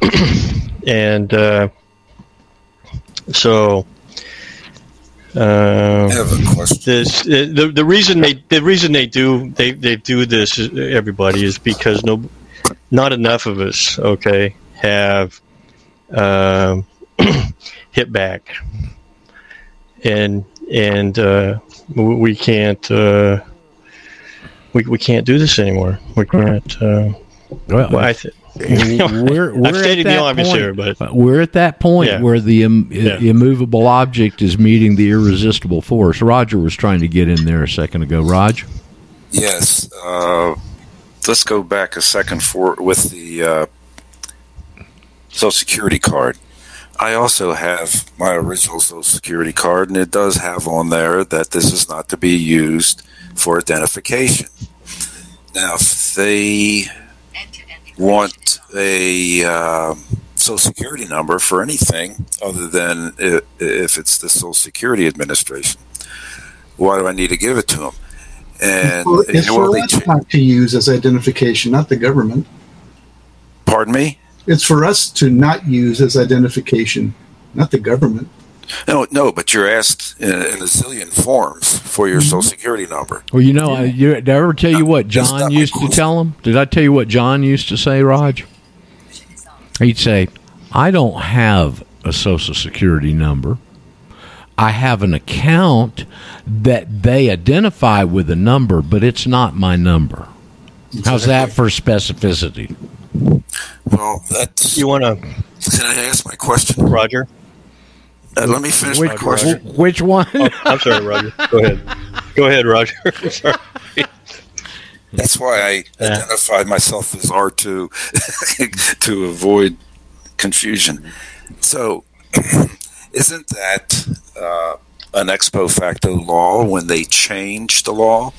and uh, so, I uh, have a question. this the the reason they the reason they do they they do this everybody is because no not enough of us okay have um, hit back and and uh, we we can't uh, we, we can't do this anymore we can't uh, Well, well, I th- we're, we're I've at stated the that obvious point. here, but Uh, we're at that point Yeah. where the Im- Yeah. immovable object is meeting the irresistible force. Roger was trying to get in there a second ago. Raj, Yes. Uh, let's go back a second for with the uh, Social Security card. I also have my original Social Security card, and it does have on there that this is not to be used for identification. Now, if they want a um, Social Security number for anything other than if it's the Social Security Administration, why do I need to give it to them? And Well, it's you know, for us cha- not to use as identification, not the government. pardon me. It's for us to not use as identification, not the government. No, no, but you're asked in, in a zillion forms for your mm-hmm. Social Security number. well, you know, I, you, did I ever tell you what John used to tell him? Did I tell you what John used to say, Raj? He'd say, "I don't have a social security number. I have an account that they identify with a number, but it's not my number." How's that for specificity? Well, that's. you want to Can I ask my question? Roger Uh, let me finish my Which, question. which one? oh, I'm sorry Roger go ahead go ahead Roger sorry That's why I Yeah. identified myself as R2 to avoid confusion. So, isn't that uh, an ex post facto law when they change the law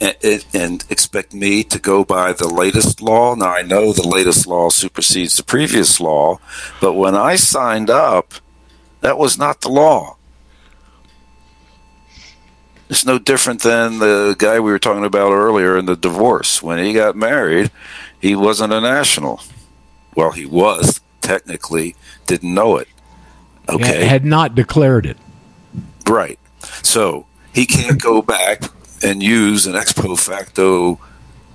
and, and expect me to go by the latest law? Now, I know the latest law supersedes the previous law, but when I signed up, that was not the law. It's no different than the guy we were talking about earlier in the divorce. When he got married, he wasn't a national. Well, he was technically, didn't know it. Okay. Had not declared it. Right. So he can't go back and use an ex post facto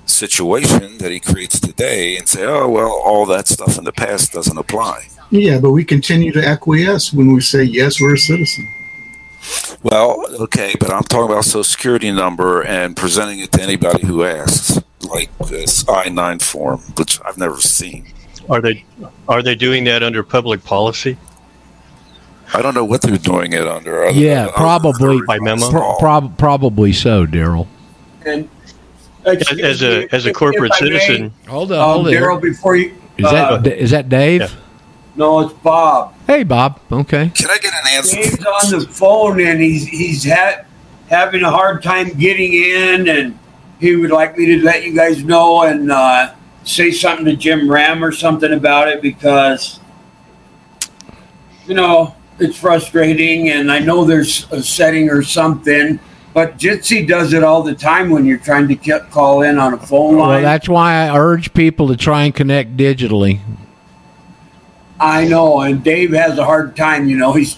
situation that he creates today and say, oh, well, all that stuff in the past doesn't apply. Yeah, but we continue to acquiesce when we say yes, we're a citizen. Well, okay, but I'm talking about social security number and presenting it to anybody who asks, like this I 9 form, which I've never seen. Are they are they doing that under public policy? I don't know what they're doing it under. other Yeah, than- probably By memo? Pro- prob- probably so, Daryl. And As, as a as a corporate citizen, Hold on, um, hold on. Daryl, before you, Is uh, that is that Dave? Yeah. No, it's Bob. Hey, Bob. Okay. Can I get an answer? Dave's on the phone and he's he's had having a hard time getting in, and he would like me to let you guys know and uh, say something to Jim Ram or something about it because you know it's frustrating, and I know there's a setting or something. But Jitsi does it all the time when you're trying to get, call in on a phone line. Well, line. that's why I urge people to try and connect digitally. I know, and Dave has a hard time. You know, he's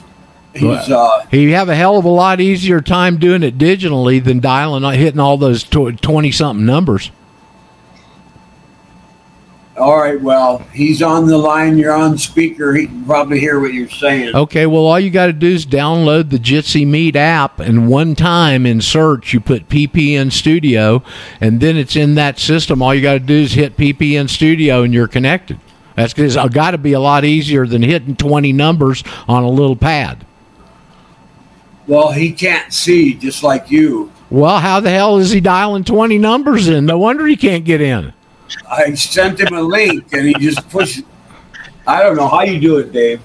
he's uh, You have a hell of a lot easier time doing it digitally than dialing, hitting all those twenty something numbers. all right. Well, he's on the line. You're on speaker. He can probably hear what you're saying. Okay, well, all you got to do is download the Jitsi Meet app, and one time in search, you put PPN Studio, and then it's in that system. All you got to do is hit PPN Studio, and you're connected. That's because it's got to be a lot easier than hitting 20 numbers on a little pad. Well, he can't see, just like you. Well, how the hell is he dialing 20 numbers in? No wonder he can't get in. I sent him a link, and he just pushed. it. I don't know how you do it, Dave.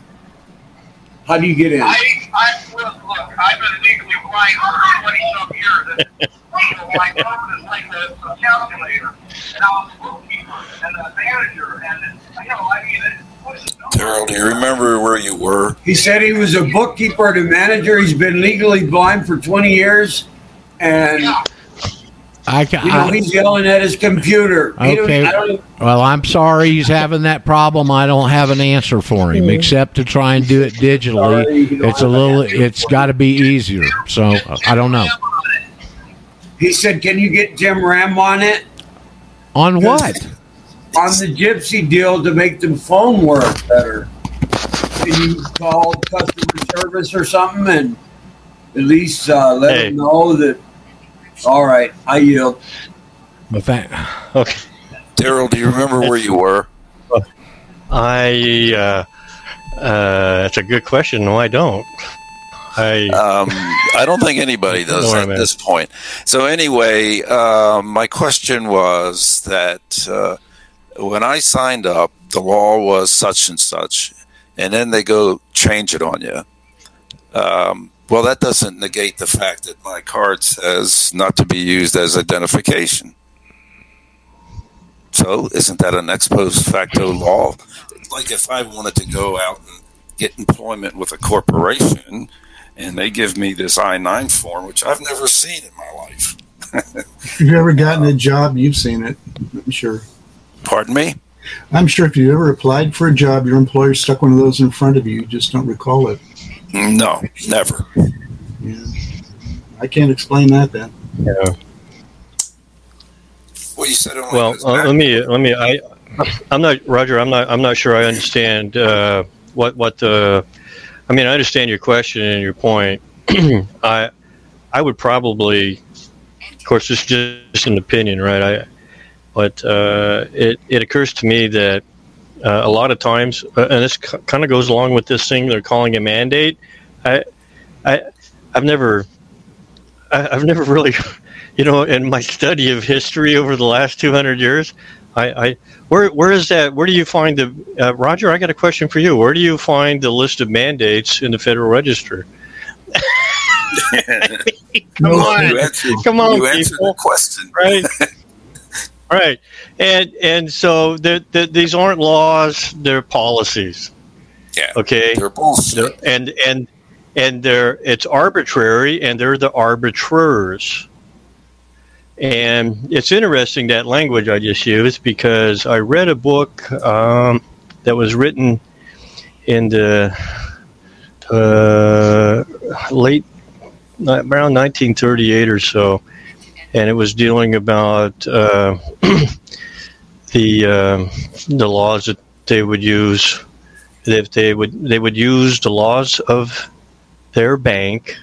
How do you get in? I, I well, look, I've been legally blind for 20 some years. And, you know, my phone is like a, a calculator, and I was a bookkeeper and a manager, and you know, I mean, it pushes Daryl, do you remember where you were? He said he was a bookkeeper and a manager. He's been legally blind for 20 years, and I, ca- you know I- he's yelling at his computer. Okay. Even- Well, I'm sorry he's having that problem. I don't have an answer for him hmm. except to try and do it digitally. Sorry, It's a have an little. answer It's for got to be easier. So I don't know. he said, "Can you get Jim Ram on it On what? On the Jitsi deal to make the phone work better? Can you call customer service or something and at least uh, let Hey. them know that? All right, I yield. But that, okay. Daryl, do you remember where you were? I uh, uh, that's a good question. No, I don't. I Um, I don't think anybody does at this point. So anyway, um, my question was that uh, when I signed up, the law was such and such, and then they go change it on you. Um, well, that doesn't negate the fact that my card says not to be used as identification. So, isn't that an ex post facto law? Like if I wanted to go out and get employment with a corporation, and they give me this I nine form, which I've never seen in my life. If you've ever gotten a job, you've seen it. I'm sure. Pardon me. I'm sure if you ever applied for a job, your employer stuck one of those in front of you. You just don't recall it. No, never. Yeah. I can't explain that then. yeah. Well, you said it Well, uh, let me let me. I I'm not Roger. I'm not. I'm not sure. I understand uh, what what the. I mean, I understand your question and your point. I I would probably, of course, this is just an opinion, right? I, but uh, it it occurs to me that uh, a lot of times, uh, and this kind of goes along with this thing they're calling a mandate. I I I've never I, I've never really, you know, in my study of history over the last 200 years, I, I where where is that? Where do you find the uh, Roger? I got a question for you. Where do you find the list of mandates in the Federal Register? Come on, you answered, come on, you answered people. the question. right? Right, and and so the, the, these aren't laws; they're policies. Yeah. Okay, They're bullshit. and and and they're it's arbitrary, and they're the arbitrators. And it's interesting that language I just used because I read a book um, that was written in the uh, late around 1938 or so, and it was dealing about uh, the uh, the laws that they would use. If they would they would use the laws of their bank,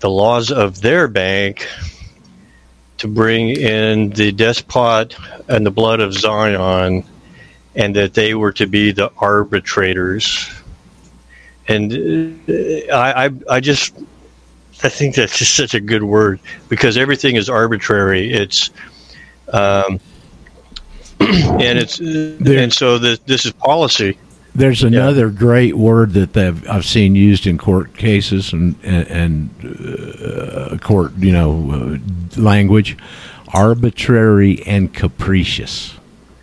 the laws of their bank, to bring in the despot and the blood of Zion, and that they were to be the arbitrators. And uh, I, I, I just, I think that's just such a good word because everything is arbitrary. It's, um, and it's, and so the, this is policy. There's another great word that they've, I've seen used in court cases and and, and uh, court, you know, uh, language, arbitrary and capricious.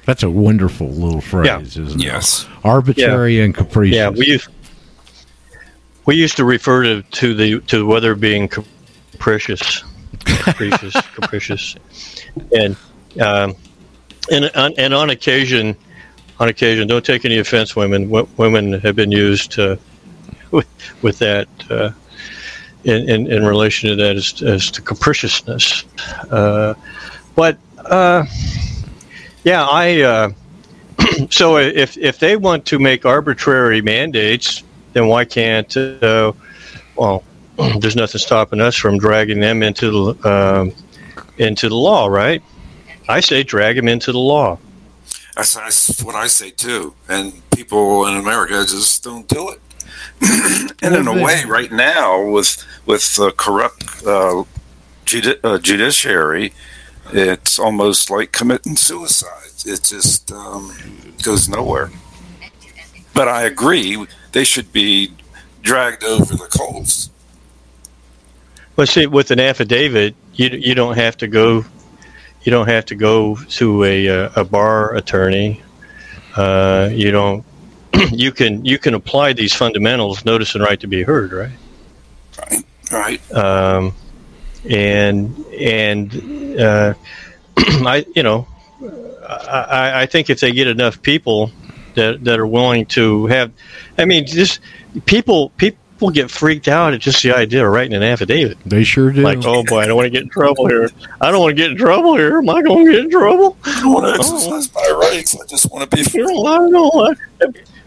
That's a wonderful little phrase, Yeah. isn't it? Yes. Arbitrary and capricious. Yeah, we used we used to refer to, to the to the weather being capricious, capricious, capricious, and um, and on, and on occasion, on occasion, don't take any offense, women. W- women have been used uh, with with that uh, in, in in relation to that as as to capriciousness, uh, but uh, yeah, I. Uh, so if if they want to make arbitrary mandates, then why can't? Uh, well, there's nothing stopping us from dragging them into the um, into the law, right? I say drag them into the law. That's, that's what I say too. And people in America just don't do it. and in a way, right now, with with the corrupt uh, judi- uh, judiciary, it's almost like committing suicide. It just um, goes nowhere. But I agree, they should be dragged over the coals. Well, see, with an affidavit, you you don't have to go, you don't have to go to a uh, a bar attorney. Uh, you don't. you can you can apply these fundamentals, notice and right to be heard, right? Right. Right. um, and and uh, I you know I, I- I think if they get enough people that that are willing to have, I mean, just people people get freaked out at just the idea of writing an affidavit. They sure do. Like, oh boy, I don't want to get in trouble here. I don't want to get in trouble here. Am I going to get in trouble? I don't want to oh. exercise my rights. I just want to be free. I don't know.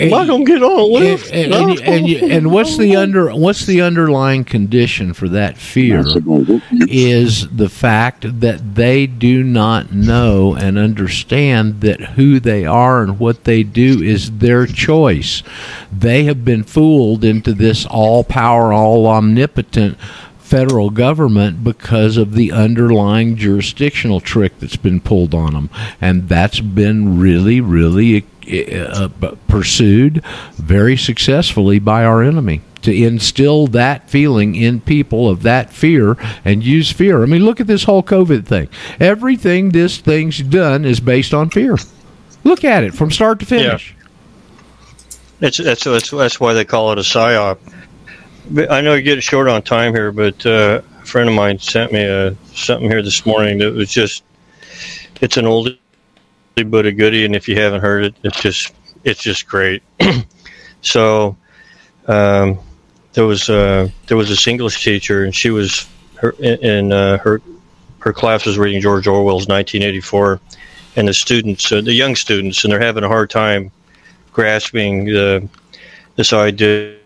Am I going to get on a And, lift? and, and, you- and, you- and what's the under what's the underlying condition for that fear is the fact that they do not know and understand that who they are and what they do is their choice. They have been fooled into this all power, all omnipotent federal government because of the underlying jurisdictional trick that's been pulled on them, and that's been really, really uh, pursued very successfully by our enemy to instill that feeling in people of that fear and use fear. I mean, look at this whole COVID thing. Everything this thing's done is based on fear. Look at it from start to finish. That's that's that's, that's why they call it a psyop. But I know you're getting short on time here, but uh, a friend of mine sent me a, something here this morning that was just it's an oldie but a goodie, and if you haven't heard it, it's just it's just great. so um, there was uh, there was this English teacher, and she was her in uh, her her class was reading George Orwell's 1984, and the students, uh, the young students, and they're having a hard time grasping the this idea.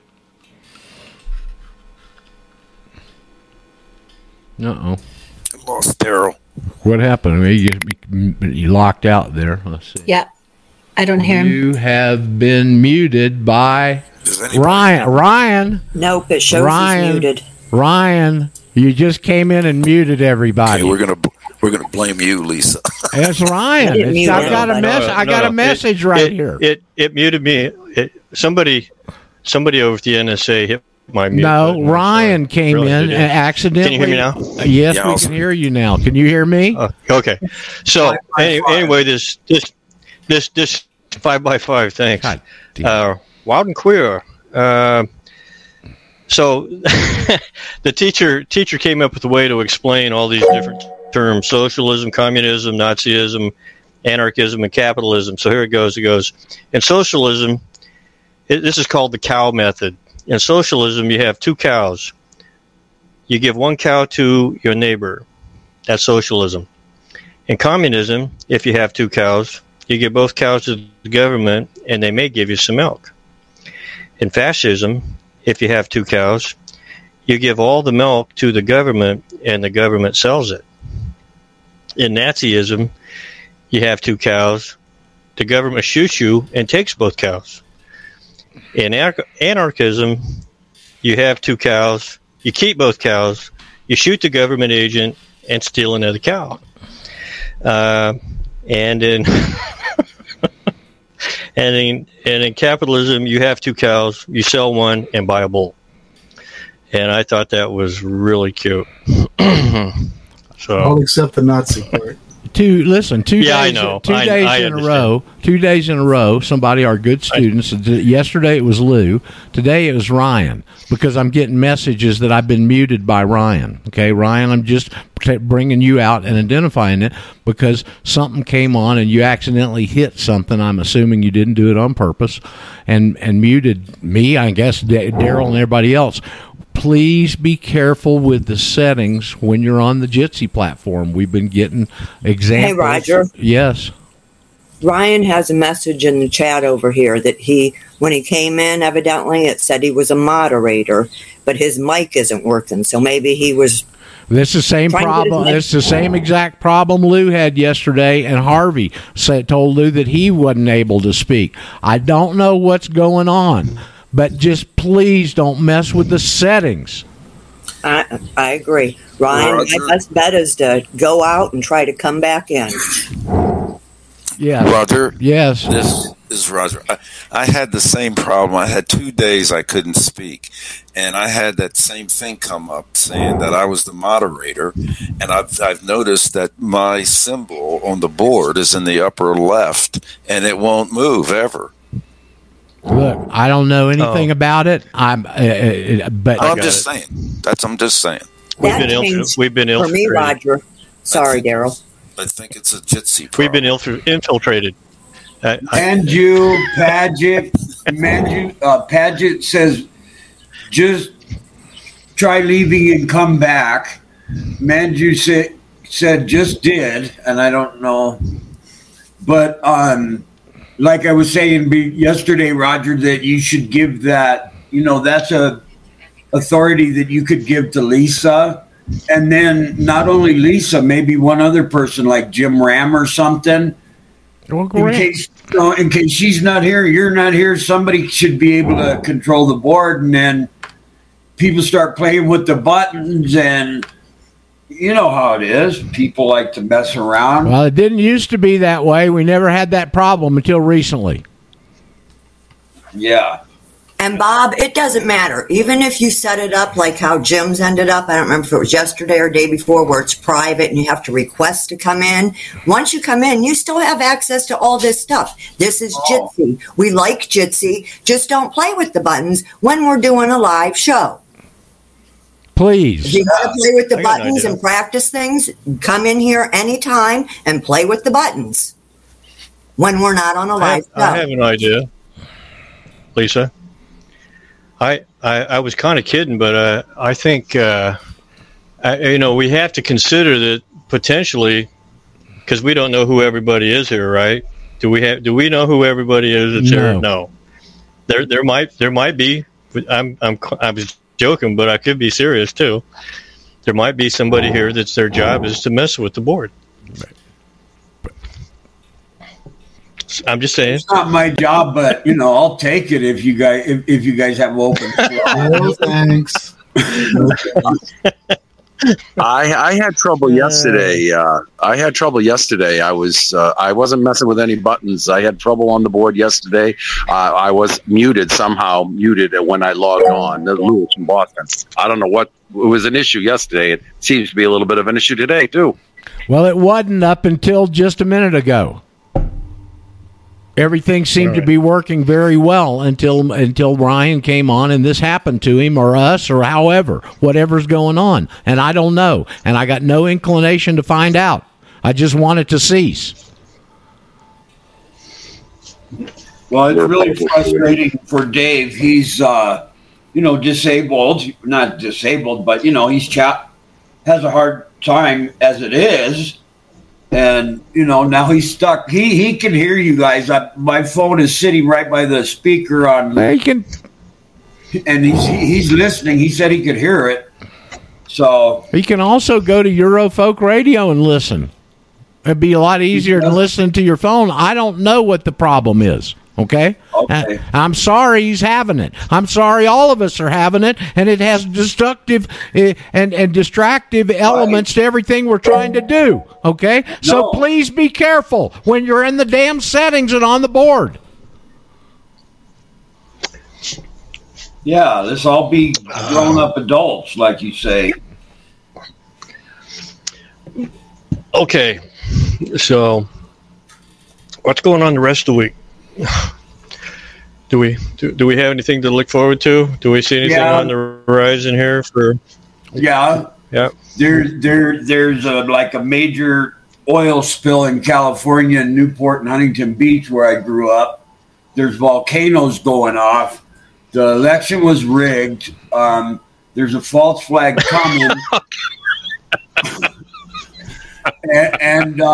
Uh oh. Lost Daryl. What happened? I mean, you, you locked out there. Let's see. Yeah. I don't hear him. You have been muted by Ryan. Ryan. Nope, it shows Ryan. he's muted. Ryan, you just came in and muted everybody. Okay, we're gonna we're gonna blame you, Lisa. It's Ryan. I It's- I've got a No, mess. Uh, I got no. a message It- right it, here. It it muted me. It, somebody somebody over at the NSA hit my mute. no, button. Ryan came Really, in and did. accidentally. Can you hear me now? Yes, Yeah, we I'll- can hear you now. Can you hear me? Uh, okay. So any, anyway, this this this this five by five. Thanks. God. Uh, wild and queer. Uh, so the teacher teacher came up with a way to explain all these different terms: socialism, communism, Nazism, anarchism, and capitalism. So here it goes. It goes in socialism. It, this is called the cow method. In socialism, you have two cows. You give one cow to your neighbor. That's socialism. In communism, if you have two cows, you give both cows to the government, and they may give you some milk. In fascism, if you have two cows, you give all the milk to the government, and the government sells it. In Nazism, you have two cows, the government shoots you and takes both cows. In anar- anarchism, you have two cows, you keep both cows, you shoot the government agent, and steal another cow. Uh, and in and in and in capitalism, you have two cows, you sell one and buy a bull. And I thought that was really cute. so I'll accept the Nazi. Two listen, two Yeah, I days, know. two I- days I in understand. a row. Two days in a row. Somebody, our good students. yesterday it was Lew. Today it was Ryan because I'm getting messages that I've been muted by Ryan. Okay, Ryan, I'm just bringing you out and identifying it because something came on and you accidentally hit something. I'm assuming you didn't do it on purpose, and and muted me. I guess Da- Daryl and everybody else please be careful with the settings when you're on the Jitsi platform. We've been getting examples. Hey, Roger. Yes. Ryan has a message in the chat over here that he, when he came in, evidently it said he was a moderator, but his mic isn't working. So maybe he was. This is the same Trying to get problem. his- It's the same exact problem Lew had yesterday, and Harvey said told Lew that he wasn't able to speak. I don't know what's going on, but just please don't mess with the settings. I, I agree. Ryan, Roger. my best bet is to go out and try to come back in. Yeah. Roger. Yes. This is Roger. I, I had the same problem. I had two days I couldn't speak, and I had that same thing come up saying that I was the moderator, and I've I've noticed that my symbol on the board is in the upper left, and it won't move ever. Look, I don't know anything Oh. about it. I'm, uh, uh, but I'm just it. saying. That's I'm just saying. we've That been ill, we've been For me. Roger. Sorry, Daryl. I think it's a jitsi. Problem. We've been infil- infiltrated. I, I, Manju, Paget, Manju, uh, Paget says, just try leaving and come back. Manju said, said just did, and I don't know. But um, like I was saying yesterday, Roger, that you should give that, you know, that's a authority that you could give to Lisa. And then not only Lisa, maybe one other person like Jim Ram or something Well, in case you know, in case she's not here, you're not here. Somebody should be able to control the board, and then people start playing with the buttons, and you know how it is. People like to mess around. Well, it didn't used to be that way. We never had that problem until recently. Yeah, And Bob, it doesn't matter. Even if you set it up like how Jim's ended up, I don't remember if it was yesterday or day before, where it's private and you have to request to come in. Once you come in, you still have access to all this stuff. This is Oh. Jitsi. We like Jitsi. Just don't play with the buttons when we're doing a live show. If Please. you want to play with the I got an buttons idea. and practice things, come in here anytime and play with the buttons when we're not on a I, live have, I show. have an idea, Lisa. I I, I was kind of kidding, but uh, I think uh, I, you know we have to consider that potentially because we don't know who everybody is here, right? Do we have? Do we know who everybody is that's No. here? No. There there might there might be. I'm I'm I was joking, but I could be serious too. There might be somebody here oh. that's their job is to mess with the board. I'm just saying. it's not my job, but you know, I'll take it if you guys if, if you guys have open. No thanks. I I had trouble yesterday. Uh, I had trouble yesterday. I was uh, I wasn't messing with any buttons. I had trouble on the board yesterday. Uh, I was muted somehow, muted when I logged on. The Lewis from Boston. I don't know what it was an issue yesterday. It seems to be a little bit of an issue today too. Well, it wasn't up until just a minute ago. Everything seemed to be working very well until until Ryan came on and this happened to him or us or however whatever's going on and I don't know and I got no inclination to find out. I just want it to cease. Well, it's really frustrating for Dave. He's, uh, you know, disabled, not disabled, but, you know, he's chap has a hard time as it is. And, you know, now he's stuck. He he can hear you guys. I, my phone is sitting right by the speaker on. He can. And he's, he's listening. He said he could hear it. So he can also go to Eurofolk Radio and listen. It'd be a lot easier than listening to your phone. I don't know what the problem is. Okay? Okay. Uh, I'm sorry he's having it. I'm sorry all of us are having it, and it has destructive uh, and, and distractive elements to everything we're trying to do. Okay? So please be careful when you're in the damn settings and on the board. yeah, let's all be grown up adults, like you say. Okay, so what's going on the rest of the week? Do we do, do we have anything to look forward to? Do we see anything Yeah. on the horizon here for? Yeah, Yeah, there there there's a like a major oil spill in California in Newport and Huntington Beach where I grew up. There's volcanoes going off. The election was rigged. Um, there's a false flag coming. And and uh, all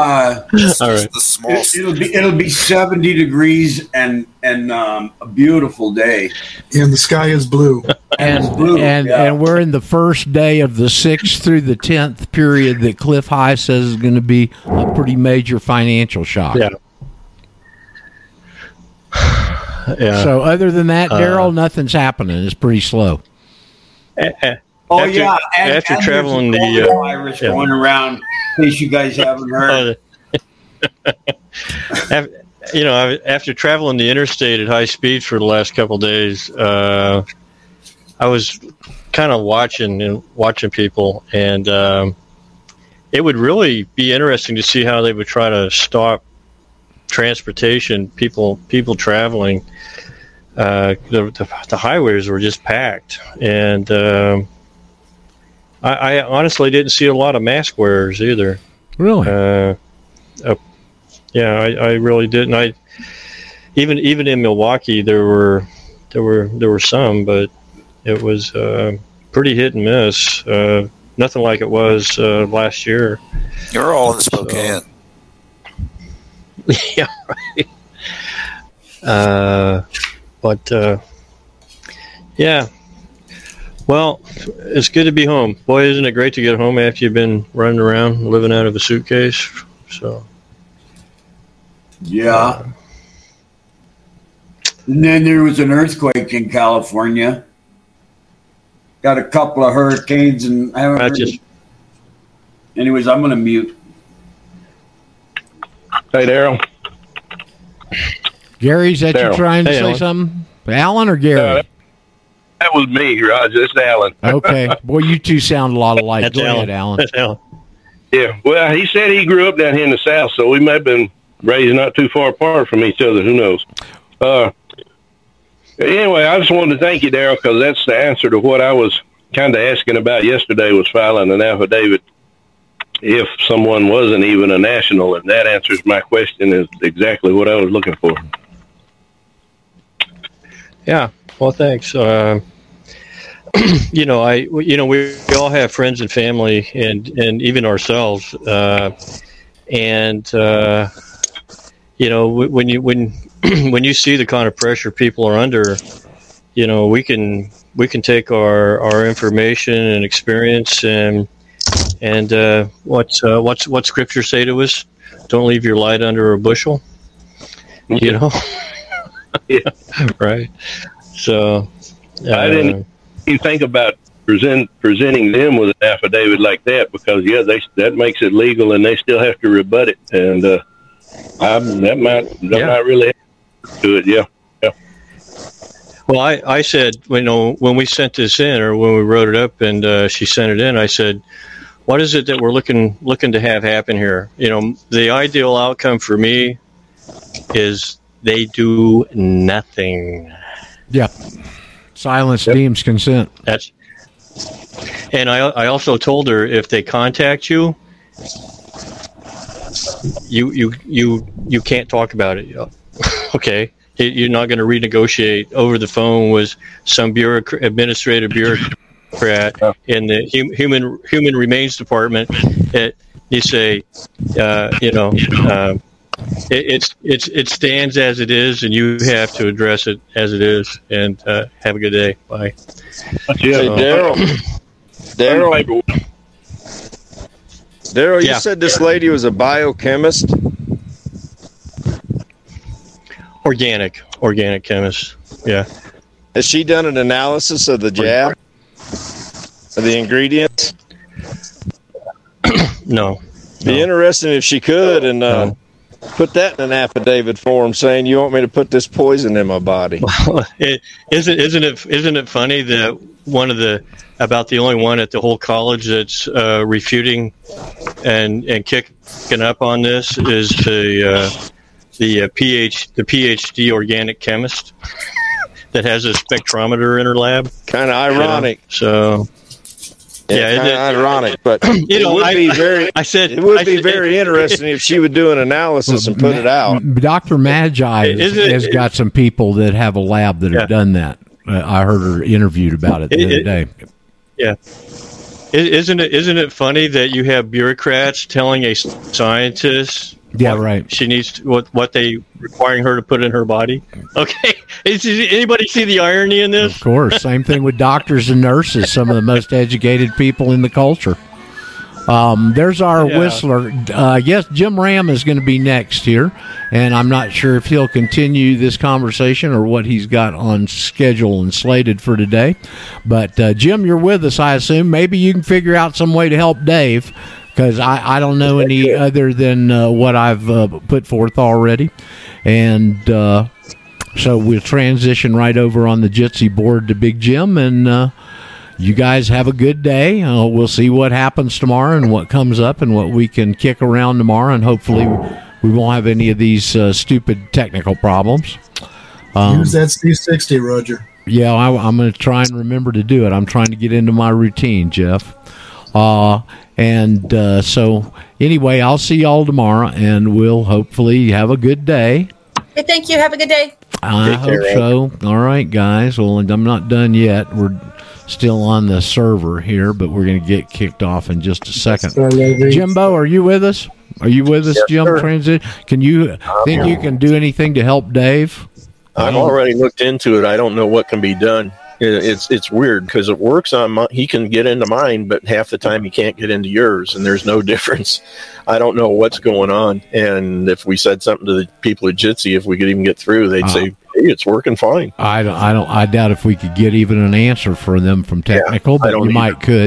right. The small it, will be it'll be 70 degrees and and um, a beautiful day. And the sky is blue. And blue, and yeah. and we're in the first day of the sixth through the tenth period that Cliff High says is going to be a pretty major financial shock. Yeah. Yeah. So other than that, Uh, Daryl, nothing's happening. It's pretty slow. Oh After- yeah, and, after and traveling the, uh, virus yeah. going around. In case you guys haven't heard. Af- you know, after traveling the interstate at high speed for the last couple days, uh, I was kind of watching and watching people, and um, it would really be interesting to see how they would try to stop transportation, people people traveling. Uh, the, the the highways were just packed, and um, I, I honestly didn't see a lot of mask wearers either. Really? Uh, uh, yeah, I, I really didn't. I even even in Milwaukee there were there were there were some, but it was uh, pretty hit and miss. Uh, nothing like it was uh, last year. You're all in Spokane. yeah, right. Uh, but uh, yeah. Well, it's good to be home. Boy, isn't it great to get home after you've been running around living out of a suitcase? So Yeah. And then there was an earthquake in California. Got a couple of hurricanes, and I haven't. I heard just Anyways, I'm going to mute. Hey, Daryl. Gary, is that you trying to Hey, say Alan. something? Alan or Gary? Uh, That was me, Roger. It's Alan. okay. Boy, you two sound a lot alike. That's Go Alan. ahead, Alan. That's Alan. Yeah. Well, he said he grew up down here in the South, so we may have been raised not too far apart from each other. Who knows? Uh, anyway, I just wanted to thank you, Daryl, because that's the answer to what I was kind of asking about yesterday was filing an affidavit if someone wasn't even a national, and that answers my question is exactly what I was looking for. Yeah. Well, thanks. Uh, you know, I you know we, we all have friends and family and and even ourselves, uh, and uh, you know when you when when you see the kind of pressure people are under, you know we can we can take our our information and experience and and uh, what's uh, what's what scripture say to us? Don't leave your light under a bushel. You know, yeah. right? So I didn't even think about present, presenting them with an affidavit like that because yeah, they that makes it legal and they still have to rebut it, and uh, I, that might that Yeah. might really to it. Yeah, yeah. Well, I, I said, you know, when we sent this in or when we wrote it up and uh, she sent it in, I said, what is it that we're looking looking to have happen here? You know, the ideal outcome for me is they do nothing. Yep. Silence deems consent. That's and I I also told her if they contact you, you you you you can't talk about it. Okay, You- you're not going to renegotiate over the phone with some bureaucrat, administrative bureaucrat in the hum, human human remains department. It, you say, uh, you know. Um, it, it's it's it stands as it is, and you have to address it as it is. And uh, have a good day. Bye. Hey, Daryl. Daryl. Daryl, you Yeah. said this lady was a biochemist. Organic, organic chemist. Yeah. Has she done an analysis of the jab? Of the ingredients? No. Be interesting if she could and uh, put that in an affidavit form saying you want me to put this poison in my body. it, isn't isn't it isn't it funny that one of the about the only one at the whole college that's uh, refuting and and kicking up on this is the uh, the uh, PH the PhD organic chemist that has a spectrometer in her lab. Kind of ironic. So. Yeah, Yeah, kind it- of ironic, but You know, it would I- be very. I said it would I be said- very interesting if she would do an analysis and put it out. Dr. Madej has, Is it- has got some people that have a lab that Yeah. have done that. Uh, I heard her interviewed about it the It- other it- day. Yeah. I- Isn't it isn't it funny that you have bureaucrats telling a scientist Yeah, right. she needs to, what what they requiring her to put in her body? Okay, Is, anybody see the irony in this? Of course. Same thing with doctors and nurses, some of the most educated people in the culture. Um, there's our Yeah. whistler. Uh, guess Jim Ram is going to be next here, and I'm not sure if he'll continue this conversation or what he's got on schedule and slated for today. But uh, Jim, you're with us, I assume. Maybe you can figure out some way to help Dave because I, I don't know any other than uh, what I've uh, put forth already, and. Uh, so we'll transition right over on the Jitsi board to Big Jim, and uh, you guys have a good day. Uh, we'll see what happens tomorrow and what comes up and what we can kick around tomorrow, and hopefully we won't have any of these uh, stupid technical problems. Um, Use that C60, Roger. yeah, I, I'm going to try and remember to do it. I'm trying to get into my routine, Jeff. Uh, and uh, so, anyway, I'll see y'all tomorrow, and we'll hopefully have a good day. Hey, thank you. Have a good day. I Take care, hope so. All right, guys. Well, I'm not done yet. We're still on the server here, but we're going to get kicked off in just a second. Jimbo, are you with us? Are you with us, Yes, Jim? sir. Transit? Can you think you can do anything to help Dave? I've already looked into it. I don't know what can be done. It- It's it's weird because it works on my, he can get into mine, but half the time he can't get into yours, and there's no difference. I don't know what's going on. And if we said something to the people at Jitsi, if we could even get through, they'd Uh, say, "Hey, it's working fine." I don't, I don't. I doubt if we could get even an answer for them from technical, I but you either. might could.